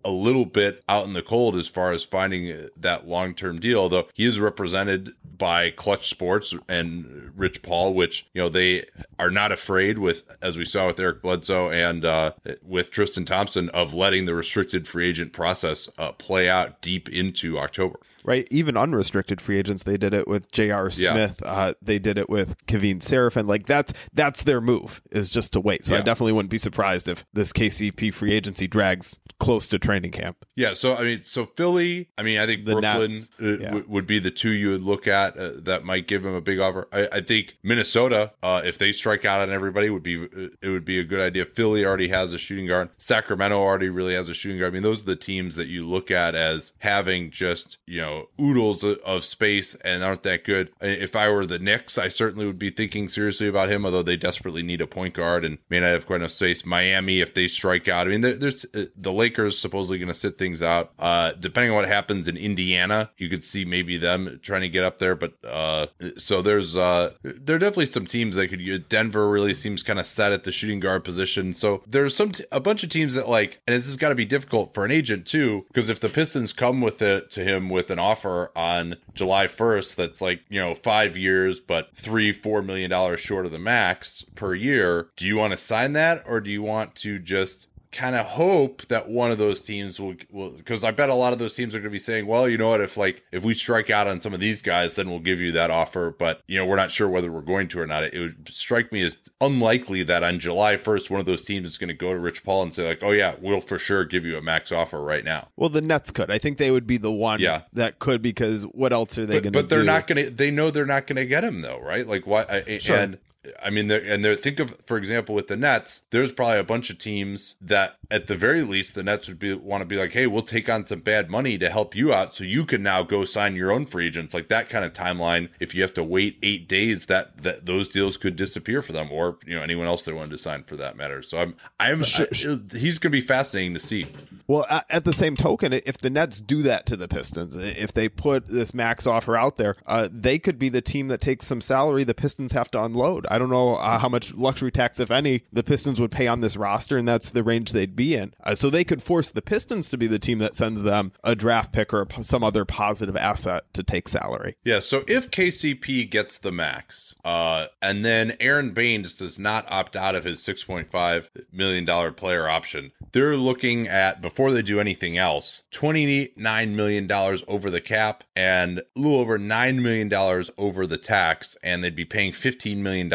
Speaker 1: a little bit out in the cold as far as finding that long term deal, although he is represented by Clutch Sports and Rich Paul, which, you know, they are not afraid with, as we saw with Eric Bledsoe and uh, with Tristan Thompson, of letting the restricted free agent process uh, play out deep into October
Speaker 3: right? Even unrestricted free agents, they did it with J.R. Smith. Yeah. Uh, they did it with Kevin Seraphin. Like that's that's their move is just to wait. So yeah. I definitely wouldn't be surprised if this KCP free agency drags close to training camp.
Speaker 1: Yeah. So I mean, so Philly. I mean, I think the Brooklyn uh, yeah. w- would be the two you would look at uh, that might give him a big offer. I, I think Minnesota, uh, if they strike out on everybody, would be uh, it would be a good idea. Philly already has a shooting guard. Sacramento already really has a shooting guard. I mean, those are the teams that you look at as having just you know oodles of space and aren't that good. If I were the Knicks, I certainly would be thinking seriously about him, although they desperately need a point guard and may not have quite enough space. Miami, if they strike out, I mean, there's uh, the Lakers supposedly going to sit things out. Uh, depending on what happens in Indiana, you could see maybe them trying to get up there. But uh, so there's uh, there are definitely some teams that could. Denver really seems kind of set at the shooting guard position. So there's some t- a bunch of teams that like, and this has got to be difficult for an agent too, because if the Pistons come with it to him with an offer on July 1st that's like, you know, five years, but three, four million dollars short of the max per year. Do you want to sign that or do you want to just kind of hope that one of those teams will will because I bet a lot of those teams are going to be saying, well, you know what, if like if we strike out on some of these guys, then we'll give you that offer, but you know we're not sure whether we're going to or not. It, it would strike me as unlikely that on July 1st one of those teams is going to go to Rich Paul and say like, oh yeah, we'll for sure give you a max offer right now.
Speaker 3: Well, the Nets could. I think they would be the one yeah. that could because what else are they going to?
Speaker 1: But they're do? not going to. They know they're not going to get him though, right? Like what? Sure. And I mean, and there. Think of, for example, with the Nets, there's probably a bunch of teams that, at the very least, the Nets would be want to be like, "Hey, we'll take on some bad money to help you out, so you can now go sign your own free agents." Like that kind of timeline. If you have to wait eight days, that that those deals could disappear for them, or you know anyone else they wanted to sign for that matter. So I'm, I'm, sure, he's going to be fascinating to see.
Speaker 3: Well, at the same token, if the Nets do that to the Pistons, if they put this max offer out there, uh, they could be the team that takes some salary the Pistons have to unload. I don't know uh, how much luxury tax, if any, the Pistons would pay on this roster, and that's the range they'd be in. Uh, so they could force the Pistons to be the team that sends them a draft pick or some other positive asset to take salary.
Speaker 1: Yeah. So if KCP gets the max, uh, and then Aron Baynes does not opt out of his $6.5 million player option, they're looking at before they do anything else, $29 million over the cap and a little over $9 million over the tax. And they'd be paying $15 million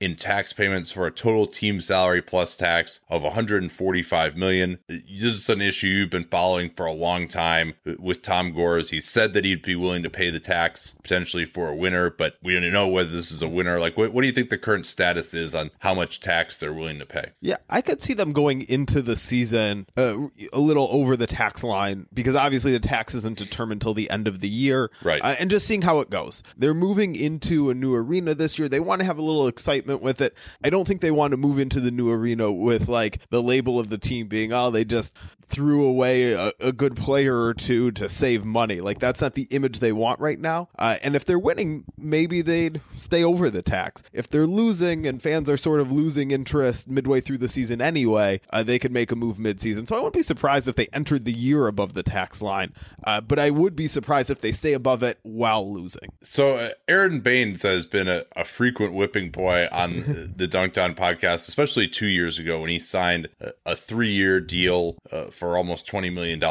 Speaker 1: in tax payments for a total team salary plus tax of $145 million. This is an issue you've been following for a long time with Tom Gores. He said that he'd be willing to pay the tax potentially for a winner, but we don't know whether this is a winner. Like, what, what do you think the current status is on how much tax they're willing to pay?
Speaker 3: Yeah, I could see them going into the season uh, a little over the tax line because obviously the tax isn't determined until the end of the year.
Speaker 1: Right.
Speaker 3: Uh, and just seeing how it goes. They're moving into a new arena this year. They want to have a little excitement with it. I don't think they want to move into the new arena with like the label of the team being, oh, they just threw away a, a good player or two to save money. Like that's not the image they want right now. Uh, and if they're winning, maybe they'd stay over the tax. If they're losing and fans are sort of losing interest midway through the season anyway, uh, they could make a move midseason. So I wouldn't be surprised if they entered the year above the tax line. Uh, but I would be surprised if they stay above it while losing.
Speaker 1: So uh, Aron Baynes has been a, a frequent whipping Boy on [laughs] the Dunc'd On podcast, especially two years ago when he signed a, a three year deal uh, for almost $20 million.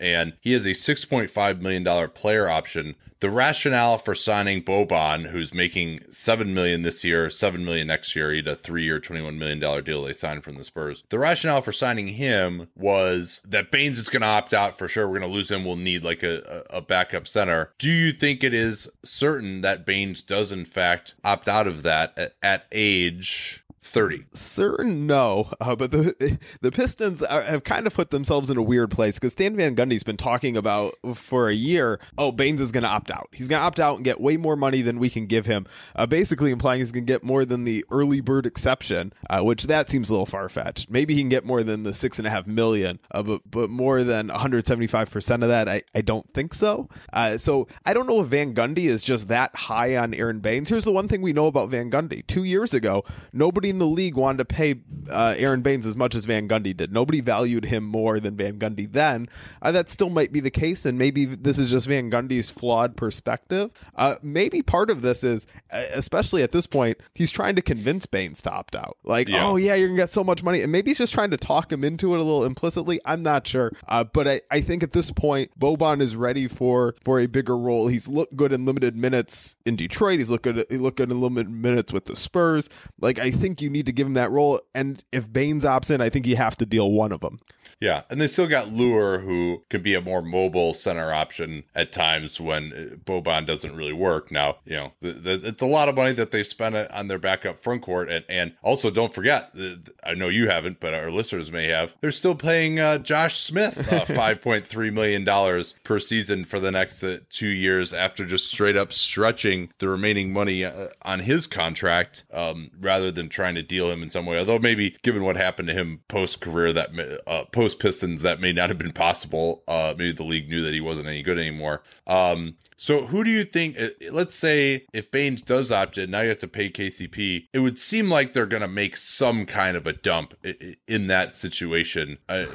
Speaker 1: And he has a $6.5 million player option the rationale for signing Boban, who's making seven million this year, seven million next year, he had a three-year, twenty-one million dollar deal they signed from the Spurs. The rationale for signing him was that Baynes is going to opt out for sure. We're going to lose him. We'll need like a, a backup center. Do you think it is certain that Baynes does in fact opt out of that at, at age 30.
Speaker 3: Certain no, uh, but the [laughs] the Pistons are, have kind of put themselves in a weird place because Stan Van Gundy's been talking about for a year. Oh, Baynes is going to opt out. He's going to opt out and get way more money than we can give him. Uh, basically implying he's going to get more than the early bird exception, uh, which that seems a little far fetched. Maybe he can get more than the six and a half million, uh, but but more than 175 percent of that, I I don't think so. Uh, so I don't know if Van Gundy is just that high on Aron Baynes. Here's the one thing we know about Van Gundy: two years ago, nobody in the league wanted to pay uh, Aron Baynes as much as Van Gundy did. Nobody valued him more than Van Gundy then. Uh, that still might be the case, and maybe this is just Van Gundy's flawed perspective. Uh, maybe part of this is, uh, especially at this point, he's trying to convince Baynes to opt out. Like, yeah. oh yeah, you're gonna get so much money, and maybe he's just trying to talk him into it a little implicitly. I'm not sure, uh, but I, I think at this point, Boban is ready for for a bigger role. He's looked good in limited minutes in Detroit. He's looked good. He looked good in limited minutes with the Spurs. Like, I think you need to give him that role. And if Baynes opts in, I think you have to deal one of them.
Speaker 1: Yeah, and they still got Leuer, who can be a more mobile center option at times when uh, Boban doesn't really work. Now, you know, the, the, it's a lot of money that they spent on their backup front court, and and also don't forget, I know you haven't, but our listeners may have. They're still paying uh, Josh Smith uh, [laughs] five point three million dollars per season for the next uh, two years after just straight up stretching the remaining money uh, on his contract, um, rather than trying to deal him in some way. Although maybe given what happened to him post career, that uh, post Pistons that may not have been possible. Uh, maybe the league knew that he wasn't any good anymore. Um, so who do you think? Uh, let's say if Baynes does opt in, now you have to pay KCP. It would seem like they're going to make some kind of a dump in that situation. Uh,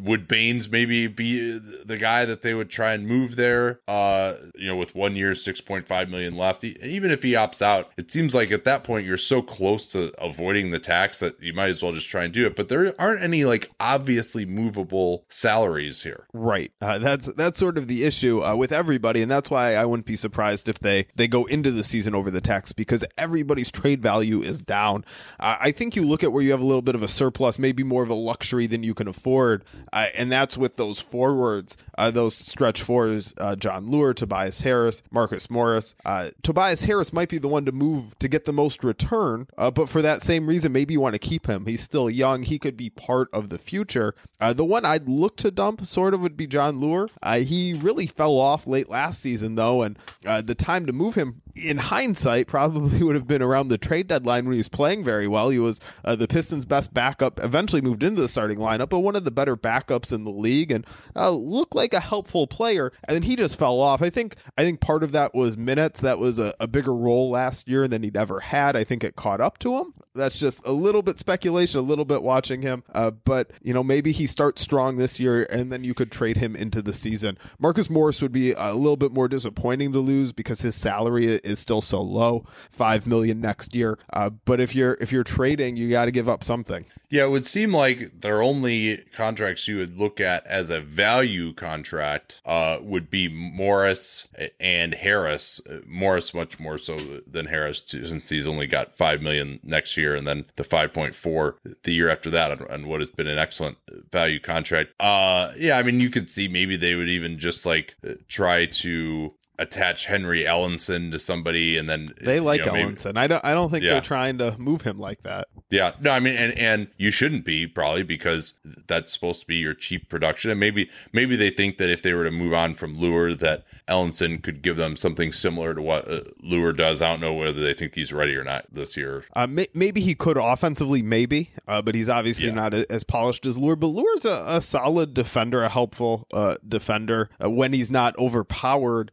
Speaker 1: would Baynes maybe be the guy that they would try and move there? Uh, you know, with one year, six point five million left. Even if he opts out, it seems like at that point you're so close to avoiding the tax that you might as well just try and do it. But there aren't any like obviously movable salaries here.
Speaker 3: Right. Uh, that's that's sort of the issue uh, with everybody, and that's why I wouldn't be surprised if they they go into the season over the tax because everybody's trade value is down. Uh, I think you look at where you have a little bit of a surplus, maybe more of a luxury than you can afford, uh, and that's with those forwards, uh, those stretch fours: uh, Jon Leuer, Tobias Harris, Marcus Morris. Tobias Harris might be the one to move to get the most return, but for that same reason, maybe you want to keep him. He's still young; he could be part of the future. Uh, the one I'd look to dump sort of would be John. Uh, he really fell off late last season, though, and uh, the time to move him, in hindsight, probably [laughs] would have been around the trade deadline when he was playing very well. He was uh, the Pistons' best backup, eventually moved into the starting lineup, but one of the better backups in the league and uh, looked like a helpful player. And then he just fell off. I think I think part of that was minutes. That was a, a bigger role last year than he'd ever had. I think it caught up to him. That's just a little bit speculation, a little bit watching him. Uh, but you know, maybe he starts strong this year, and then you could trade him into the season. Marcus Morris would be a little bit more disappointing to lose because his salary is still so low, five million next year. Uh, but if you're if you're trading, you got to give up something.
Speaker 1: Yeah, it would seem like their only contracts you would look at as a value contract uh, would be Morris and Harris. Morris much more so than Harris, since he's only got five million next year, and then the five point four the year after that on what has been an excellent value contract. Uh, yeah, I mean, you could see maybe they would even just like try to attach Henry Ellenson to somebody and then
Speaker 3: they like you know, Ellenson. Maybe, I don't I don't think yeah. they're trying to move him like that.
Speaker 1: Yeah. No, I mean and and you shouldn't be probably because that's supposed to be your cheap production and maybe maybe they think that if they were to move on from Leuer that Ellenson could give them something similar to what uh, Leuer does. I don't know whether they think he's ready or not this year.
Speaker 3: Uh, may, maybe he could offensively maybe, uh, but he's obviously yeah. not as polished as Leuer, but Leuer's a, a solid defender, a helpful uh, defender uh, when he's not overpowered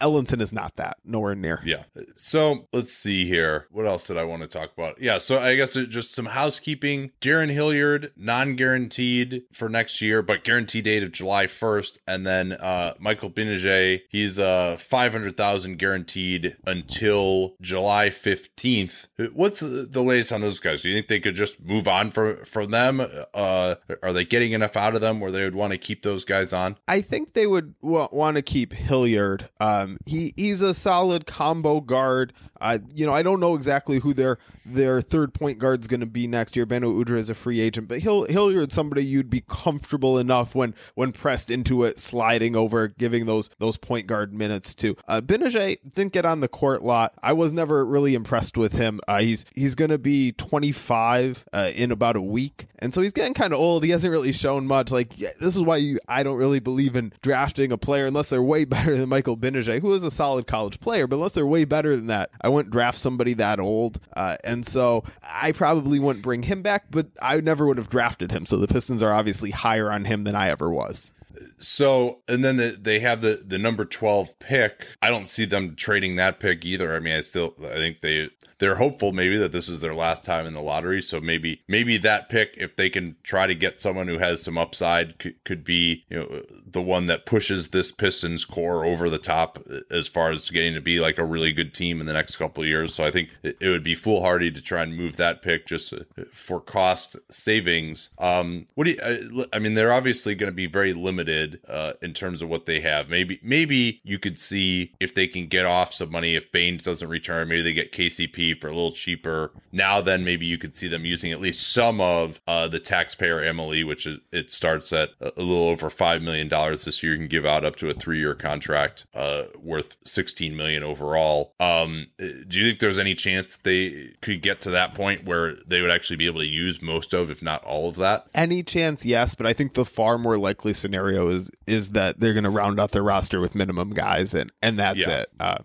Speaker 3: Uh, is not that, nowhere near.
Speaker 1: Yeah. So let's see here. What else did I want to talk about? Yeah. So I guess just some housekeeping. Darrun Hilliard, non guaranteed for next year, but guaranteed date of July 1st. And then uh, Michael Gbinije, he's uh, 500,000 guaranteed until July 15th. What's the latest on those guys? Do you think they could just move on from, from them? Uh, are they getting enough out of them where they would want to keep those guys on?
Speaker 3: I think they would w- want to keep Hilliard. Um, he he's a solid combo guard. Uh, you know, I don't know exactly who their their third point guard is going to be next year. Beno Udrih is a free agent, but Hill Hilliard somebody you'd be comfortable enough when when pressed into it, sliding over, giving those those point guard minutes to. Uh, Gbinije didn't get on the court lot. I was never really impressed with him. Uh, he's he's going to be 25 uh, in about a week, and so he's getting kind of old. He hasn't really shown much. Like this is why you, I don't really believe in drafting a player unless they're way [laughs] better than Michael Gbinije, who is a solid college player, but unless they're way better than that, I wouldn't draft somebody that old. Uh, and so I probably wouldn't bring him back, but I never would have drafted him. So the Pistons are obviously higher on him than I ever was.
Speaker 1: So, and then the, they have the the number 12 pick. I don't see them trading that pick either. I mean, I still I think they they're hopeful maybe that this is their last time in the lottery. So maybe maybe that pick, if they can try to get someone who has some upside, could, could be you know the one that pushes this Pistons core over the top as far as getting to be like a really good team in the next couple of years. So I think it, it would be foolhardy to try and move that pick just uh, for cost savings. Um, what do you? I, I mean, they're obviously going to be very limited uh, in terms of what they have. Maybe maybe you could see if they can get off some money if Baynes doesn't return. Maybe they get KCP for a little cheaper. Now then, maybe you could see them using at least some of uh, the taxpayer MLE, which is, it starts at a little over five million dollars this year. You can give out up to a three year contract uh, worth sixteen million overall. Um, do you think there's any chance that they could get to that point where they would actually be able to use most of, if not all of that?
Speaker 3: Any chance, yes, but I think the far more likely scenario is is that they're going to round out their roster with minimum guys, and and that's
Speaker 1: Yeah.
Speaker 3: it. Uh,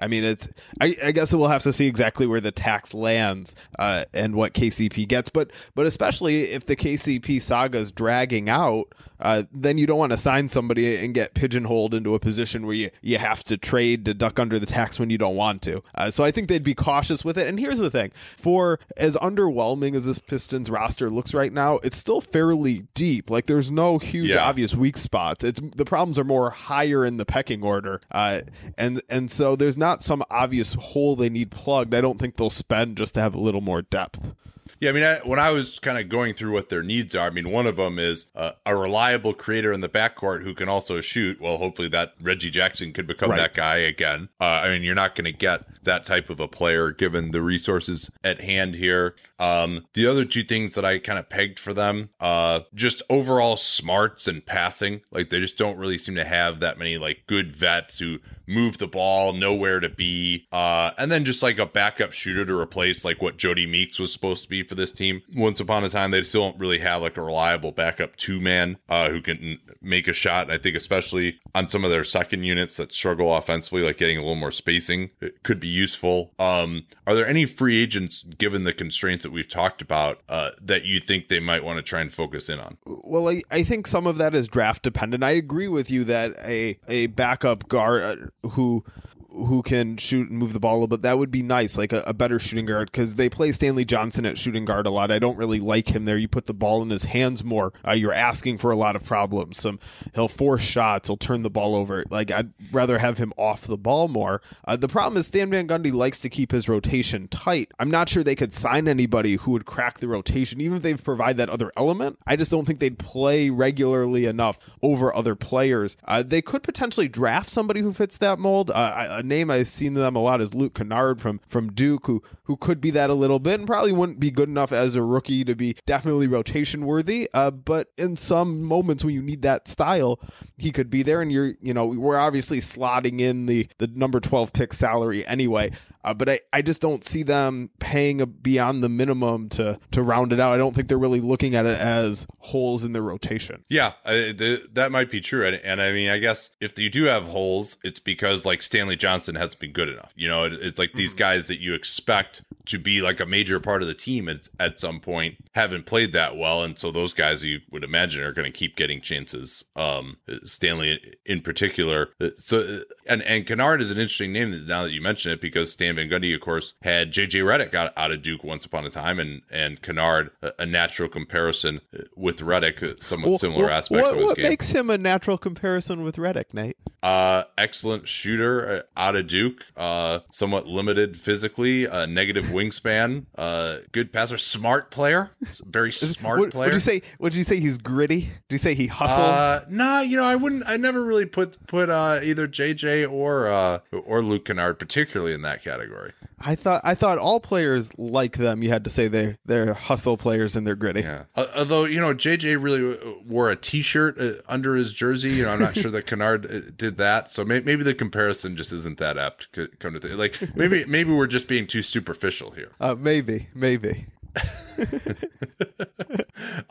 Speaker 3: I mean, it's. I, I guess we'll have to see exactly where the tax lands uh, and what KCP gets, but but especially if the KCP saga is dragging out, uh, then you don't want to sign somebody and get pigeonholed into a position where you, you have to trade to duck under the tax when you don't want to. Uh, so I think they'd be cautious with it. And here's the thing: for as underwhelming as this Pistons roster looks right now, it's still fairly deep. Like there's no huge
Speaker 1: Yeah.
Speaker 3: obvious weak spots. It's the problems are more higher in the pecking order, uh, and and so there's not some obvious hole they need plugged. I don't think they'll spend just to have a little more depth.
Speaker 1: Yeah, I mean, I, when I was kind of going through what their needs are, I mean, one of them is uh, a reliable creator in the backcourt who can also shoot. Well, hopefully that Reggie Jackson could become
Speaker 3: Right.
Speaker 1: that guy again. Uh, I mean, you're not going to get that type of a player given the resources at hand here. Um, the other two things that I kind of pegged for them, uh, just overall smarts and passing. Like they just don't really seem to have that many like good vets who move the ball, know where to be, uh, and then just like a backup shooter to replace like what Jody Meeks was supposed to be for this team. Once upon a time, they still don't really have like a reliable backup two man uh, who can make a shot. And I think especially on some of their second units that struggle offensively, like getting a little more spacing, it could be useful. Um, are there any free agents, given the constraints that we've talked about, uh, that you think they might want to try and focus in on?
Speaker 3: Well, I, I think some of that is draft dependent. I agree with you that a a backup guard uh, who who can shoot and move the ball a little bit that would be nice, like a, a better shooting guard because they play Stanley Johnson at shooting guard a lot. I don't really like him there. You put the ball in his hands more. Uh, you're asking for a lot of problems. Some he'll force shots. He'll turn the ball over. Like I'd rather have him off the ball more. Uh, the problem is Stan Van Gundy likes to keep his rotation tight. I'm not sure they could sign anybody who would crack the rotation, even if they provide that other element. I just don't think they'd play regularly enough over other players. Uh, they could potentially draft somebody who fits that mold. Uh, I- a name I've seen them a lot is Luke Kennard from from Duke, who who could be that a little bit and probably wouldn't be good enough as a rookie to be definitely rotation worthy. Uh, but in some moments when you need that style, he could be there. And you're you know we're obviously slotting in the the number twelve pick salary anyway. Uh, but I, I just don't see them paying a, beyond the minimum to to round it out. I don't think they're really looking at it as holes in their rotation.
Speaker 1: Yeah, I, th- that might be true. And, and I mean, I guess if you do have holes, it's because like Stanley Johnson hasn't been good enough. You know, it, it's like these guys that you expect to be like a major part of the team at, at some point haven't played that well. And so those guys you would imagine are going to keep getting chances. Um, Stanley in particular. So and and Kennard is an interesting name now that you mention it because Stan Van Gundy, of course, had JJ Redick out, out of Duke once upon a time, and and Kennard a, a natural comparison with Redick somewhat
Speaker 3: Well,
Speaker 1: similar
Speaker 3: what-
Speaker 1: aspects
Speaker 3: what,
Speaker 1: of his
Speaker 3: what
Speaker 1: game.
Speaker 3: makes him a natural comparison with Redick, Nate?
Speaker 1: Uh, excellent shooter uh, out of Duke. Uh, somewhat limited physically. Uh, negative wingspan. Uh, good passer. Smart player. Very smart
Speaker 3: Would,
Speaker 1: player.
Speaker 3: would you say? Would you say he's gritty? Do you say he hustles?
Speaker 1: Uh, nah, you know, I wouldn't. I never really put put uh, either JJ or uh, or Luke Kennard particularly in that category.
Speaker 3: I thought I thought all players like them. You had to say they they're hustle players and they're gritty.
Speaker 1: Yeah. Uh, although you know, JJ really uh, wore a T-shirt uh, under his jersey. You know, I'm not sure that Kennard uh, did that. So may- maybe the comparison just isn't that apt. to Come to th- like maybe maybe we're just being too superficial here.
Speaker 3: Uh, maybe, maybe. [laughs]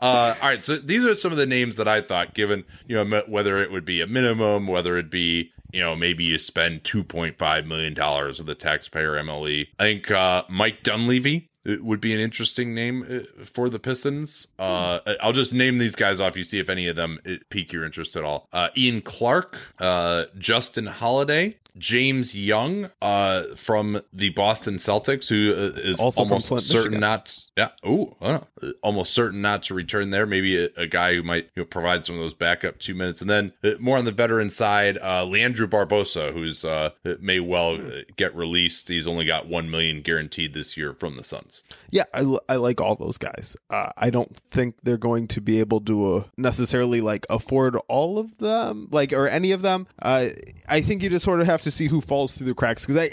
Speaker 1: Uh, all right, so these are some of the names that I thought, given you know whether it would be a minimum, whether it be you know maybe you spend two point five million dollars of the taxpayer MLE. I think uh, Mike Dunleavy uh, would be an interesting name uh, for the Pistons. Uh, I'll just name these guys off. You see if any of them uh, pique your interest at all. Uh, Ian Clark, uh, Justin Holiday. James Young uh, from the Boston Celtics, who uh,
Speaker 3: Also
Speaker 1: almost certain
Speaker 3: Michigan.
Speaker 1: not yeah oh almost certain not to return there maybe a, a guy who might you know, provide some of those backup two minutes and then uh, more on the veteran side uh leandro barbosa who's uh may well uh, get released he's only got one million guaranteed this year from the suns
Speaker 3: Yeah, I, l- I like all those guys. Uh, I don't think they're going to be able to uh, necessarily like afford all of them, like or any of them. I think you just sort of have to see who falls through the cracks because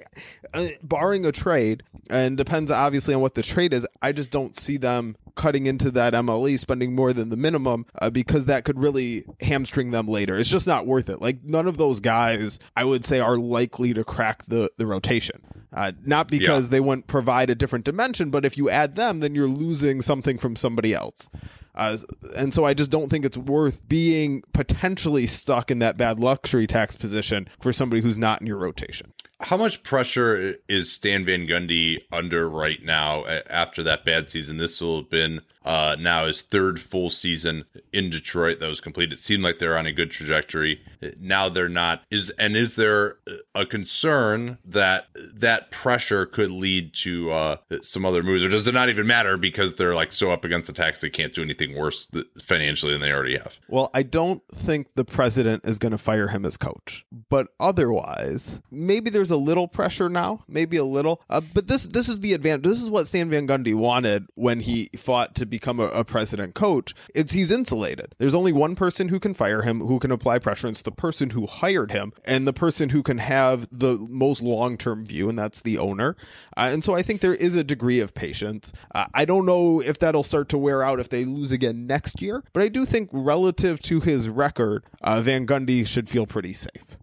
Speaker 3: I, barring a trade, and depends obviously on what the trade is. I just don't see them cutting into that MLE, spending more than the minimum uh, because that could really hamstring them later. It's just not worth it. Like none of those guys, I would say, are likely to crack the the rotation. Uh, not because
Speaker 1: Yeah.
Speaker 3: they wouldn't provide a different dimension, but if you add them, then you're losing something from somebody else. Uh, and so I just don't think it's worth being potentially stuck in that bad luxury tax position for somebody who's not in your rotation.
Speaker 1: how much pressure is Stan Van Gundy under right now after that bad season? This will have been uh, now his third full season in Detroit that was complete. It seemed like they're on a good trajectory. Now they're not. Is and is there a concern that that pressure could lead to uh, some other moves, or does it not even matter because they're like so up against the tax they can't do anything worse financially than they already have?
Speaker 3: Well, I don't think the president is going to fire him as coach, but otherwise, maybe there's a little pressure now, maybe a little. Uh, but this this is the advantage. This is what Stan Van Gundy wanted when he fought to become a, a president coach. It's he's insulated. There's only one person who can fire him, who can apply pressure. And it's the person who hired him, and the person who can have the most long term view, and that's the owner. Uh, and so I think there is a degree of patience. Uh, I don't know if that'll start to wear out if they lose again next year, but I do think relative to his record, uh, Van Gundy should feel pretty safe.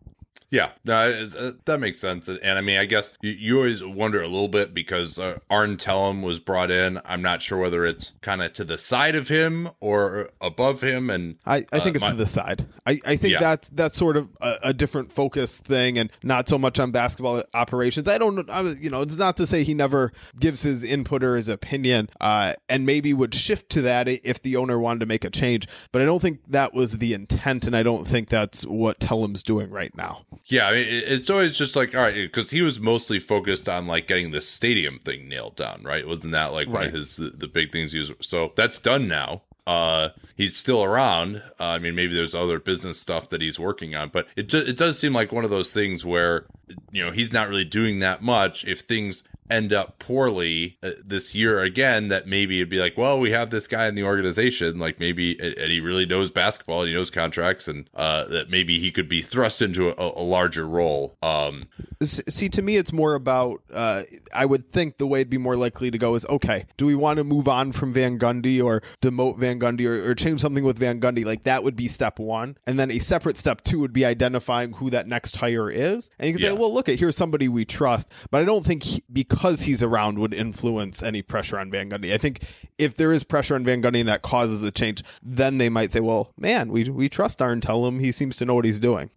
Speaker 1: Yeah, no, it- that makes sense. And, I mean, I guess you, you always wonder a little bit because uh, Arn Tellem was brought in. I'm not sure whether it's kind of to the side of him or above him. And
Speaker 3: I, I think
Speaker 1: uh,
Speaker 3: it's
Speaker 1: my-
Speaker 3: to the side. I, I think
Speaker 1: Yeah.
Speaker 3: that's that's sort of a, a different focus thing, and not so much on basketball operations. I don't, I, you know, it's not to say he never gives his input or his opinion, uh, and maybe would shift to that if the owner wanted to make a change. But I don't think that was the intent, and I don't think that's what Tellem's doing right now.
Speaker 1: Yeah, I mean, it's always just like all right, because he was mostly focused on like getting the stadium thing nailed down, right? Wasn't that like one of his the, the big things he was? So that's done now. Uh, he's still around. Uh, I mean, maybe there's other business stuff that he's working on, but it ju- it does seem like one of those things where you know he's not really doing that much. If things end up poorly uh, this year again, that maybe it'd be like, well, we have this guy in the organization, like maybe and he really knows basketball, and he knows contracts, and uh, that maybe he could be thrust into a, a larger role. Um,
Speaker 3: See, to me, it's more about. Uh, I would think the way it'd be more likely to go is okay. Do we want to move on from Van Gundy or demote Van Gundy or, or change something with Van Gundy? Like that would be step one, and then a separate step two would be identifying who that next hire is. And you can
Speaker 1: Yeah.
Speaker 3: say, well, look at here's somebody we trust, but I don't think he, because he's around would influence any pressure on Van Gundy. I think if there is pressure on Van Gundy and that causes a change, then they might say, well, man, we we trust Arn. Tellem he seems to know what he's doing.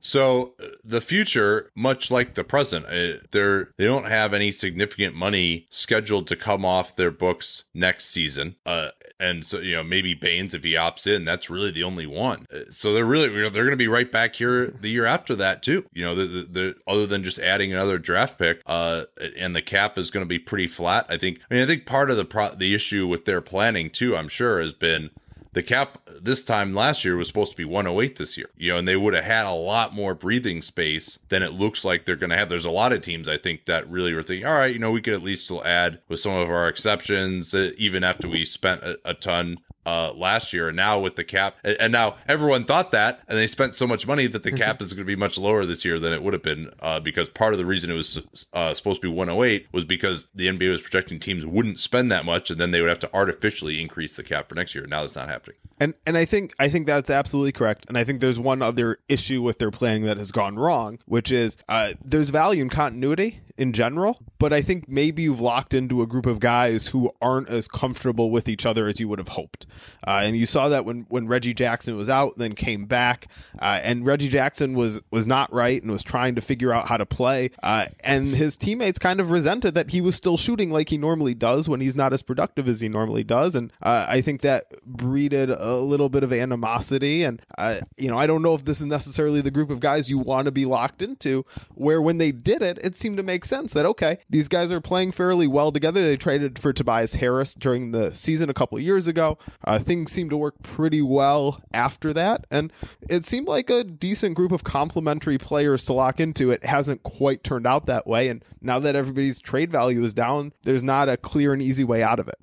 Speaker 1: So uh, the future, much like the present, uh, they're they don't have any significant money scheduled to come off their books next season. Uh, and so you know maybe Baynes if he opts in, that's really the only one. Uh, so they're really they're going to be right back here the year after that too. You know, the, the, the other than just adding another draft pick, uh, and the cap is going to be pretty flat. I think. I mean, I think part of the pro- the issue with their planning too, I'm sure, has been the cap this time last year was supposed to be 108 this year, you know, and they would have had a lot more breathing space than it looks like they're going to have. There's a lot of teams, I think, that really were thinking, all right, you know, we could at least still add with some of our exceptions, uh, even after we spent a, a ton uh, last year. And now with the cap, and now everyone thought that, and they spent so much money that the cap is going to be much lower this year than it would have been. Uh, because part of the reason it was uh, supposed to be 108 was because the NBA was projecting teams wouldn't spend that much, and then they would have to artificially increase the cap for next year. Now that's not happening.
Speaker 3: And and I think I think that's absolutely correct. And I think there's one other issue with their planning that has gone wrong, which is uh, there's value in continuity in general, but I think maybe you've locked into a group of guys who aren't as comfortable with each other as you would have hoped. Uh, and you saw that when, when Reggie Jackson was out, then came back, uh, and Reggie Jackson was was not right and was trying to figure out how to play. Uh, and his teammates kind of resented that he was still shooting like he normally does when he's not as productive as he normally does. And uh, I think that breeded a little bit of animosity. And uh, you know, I don't know if this is necessarily the group of guys you want to be locked into. Where when they did it, it seemed to make sense that okay, these guys are playing fairly well together. They traded for Tobias Harris during the season a couple years ago. Uh, things seemed to work pretty well after that, and it seemed like a decent group of complementary players to lock into. It hasn't quite turned out that way, and now that everybody's trade value is down, there's not a clear and easy way out of it.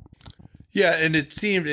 Speaker 1: Yeah, and it seemed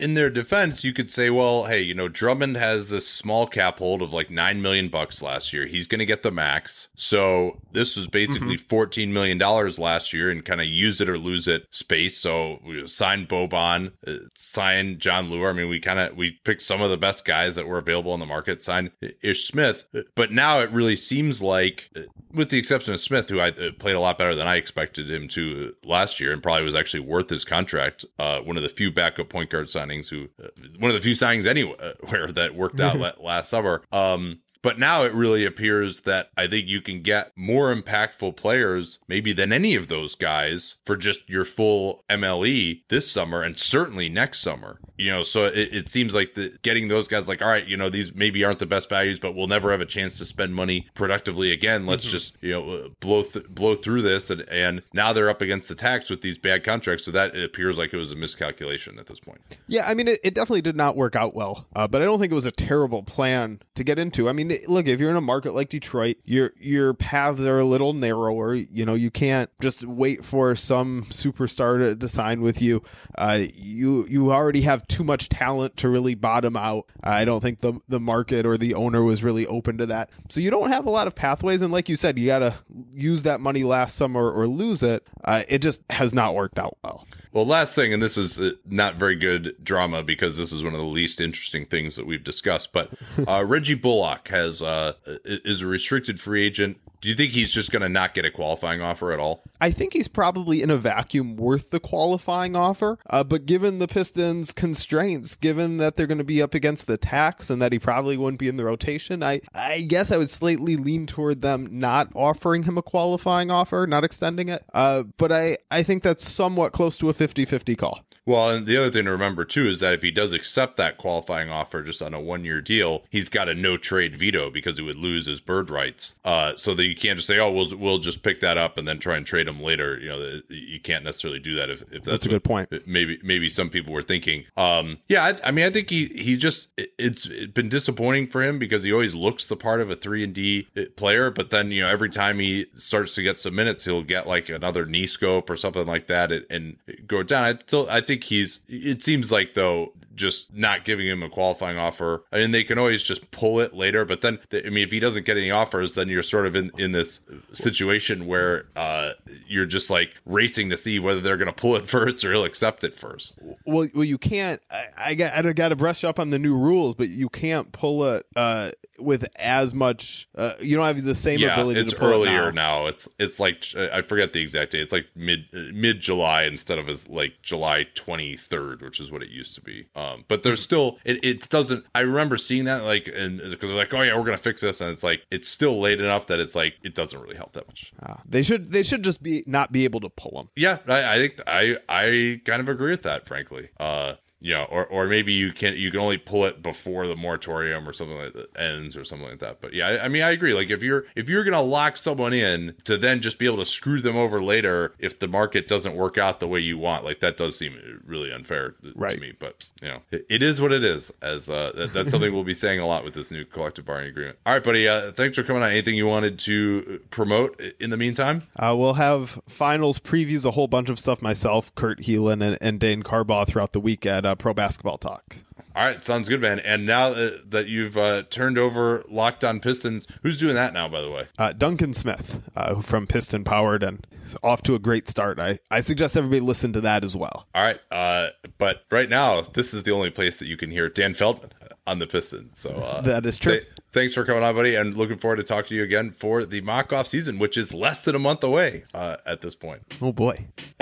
Speaker 1: in their defense, you could say, well, hey, you know, Drummond has this small cap hold of like nine million bucks last year. He's going to get the max. So this was basically mm-hmm. fourteen million dollars last year, and kind of use it or lose it space. So we signed Boban, uh, signed Jon Leuer. I mean, we kind of we picked some of the best guys that were available on the market. Signed Ish Smith, but now it really seems like, uh, with the exception of Smith, who I uh, played a lot better than I expected him to last year, and probably was actually worth his contract. Uh, uh, one of the few backup point guard signings who, uh, one of the few signings anywhere uh, [laughs] that worked out [laughs] last summer. Um, but now it really appears that I think you can get more impactful players, maybe than any of those guys, for just your full MLE this summer and certainly next summer. You know, so it, it seems like the, getting those guys like, all right, you know, these maybe aren't the best values, but we'll never have a chance to spend money productively again. Let's mm-hmm. just you know blow th- blow through this, and, and now they're up against the tax with these bad contracts. So that it appears like it was a miscalculation at this point.
Speaker 3: Yeah, I mean, it, it definitely did not work out well, uh, but I don't think it was a terrible plan to get into. I mean, look, if you're in a market like Detroit, your your paths are a little narrower. You know, you can't just wait for some superstar to, to sign with you. Uh, you you already have too much talent to really bottom out. I don't think the the market or the owner was really open to that. So you don't have a lot of pathways. And like you said, you got to use that money last summer or lose it. Uh, it just has not worked out well.
Speaker 1: Well, last thing, and this is uh, not very good drama because this is one of the least interesting things that we've discussed. But uh, [laughs] Reggie Bullock has uh, is a restricted free agent. Do you think he's just going to not get a qualifying offer at all?
Speaker 3: I think he's probably in a vacuum worth the qualifying offer. Uh, but given the Pistons' constraints, given that they're going to be up against the tax and that he probably wouldn't be in the rotation, I, I guess I would slightly lean toward them not offering him a qualifying offer, not extending it. Uh, but I, I think that's somewhat close to a 50 50 call.
Speaker 1: Well, and the other thing to remember too is that if he does accept that qualifying offer just on a one year deal, he's got a no trade veto because he would lose his bird rights. Uh, so that you can't just say, "Oh, we'll we'll just pick that up and then try and trade him later." You know, you can't necessarily do that if, if that's,
Speaker 3: that's a good point.
Speaker 1: Maybe maybe some people were thinking. Um, yeah, I, I, mean, I think he he just it's been disappointing for him because he always looks the part of a three and D player, but then you know every time he starts to get some minutes, he'll get like another knee scope or something like that and, and go down. I still I think think he's. It seems like though, just not giving him a qualifying offer. I mean, they can always just pull it later, but then I mean, if he doesn't get any offers, then you're sort of in in this situation where uh, you're just like racing to see whether they're going to pull it [laughs] first or he'll accept it first.
Speaker 3: Well, well, you can't. I, I got I got to brush up on the new rules, but you can't pull it. Uh, with as much. Uh, you don't have the same
Speaker 1: yeah,
Speaker 3: ability.
Speaker 1: It's
Speaker 3: to
Speaker 1: earlier
Speaker 3: it now.
Speaker 1: now. It's it's like I forget the exact date. It's like mid mid July instead of as like July twenty third, which is what it used to be. Um, Um, but there's still it, it doesn't. I remember seeing that like and because they're like, oh yeah, we're gonna fix this, and it's like it's still late enough that it's like it doesn't really help that much.
Speaker 3: Uh, they should they should just be not be able to pull them.
Speaker 1: Yeah, I, I think I I kind of agree with that, frankly. Uh, you know, or or maybe you can you can only pull it before the moratorium or something like that ends or something like that. But yeah, I, I mean, I agree. Like if you're if you're gonna lock someone in to then just be able to screw them over later if the market doesn't work out the way you want, like that does seem really unfair
Speaker 3: right.
Speaker 1: to me. But you know, it, it is what it is. As uh, that, that's something [laughs] we'll be saying a lot with this new collective bargaining agreement. All right, buddy. Uh, thanks for coming on. Anything you wanted to promote in the meantime?
Speaker 3: Uh, we'll have finals previews, a whole bunch of stuff myself, Kurt Helin, and, and Dane Carbaugh throughout the week at uh, Pro Basketball Talk.
Speaker 1: All right, sounds good, man. And now that you've uh, turned over Locked On Pistons, who's doing that now, by the way?
Speaker 3: Uh, Duncan Smith uh, from Piston Powered, and off to a great start. I, I suggest everybody listen to that as well.
Speaker 1: All right, uh, but right now, this is the only place that you can hear Dan Feldman on the Pistons. So uh, [laughs]
Speaker 3: that is true.
Speaker 1: Th- thanks for coming on, buddy, and looking forward to talking to you again for the mock off season, which is less than a month away uh, at this point.
Speaker 3: Oh boy! [laughs]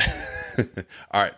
Speaker 1: All right.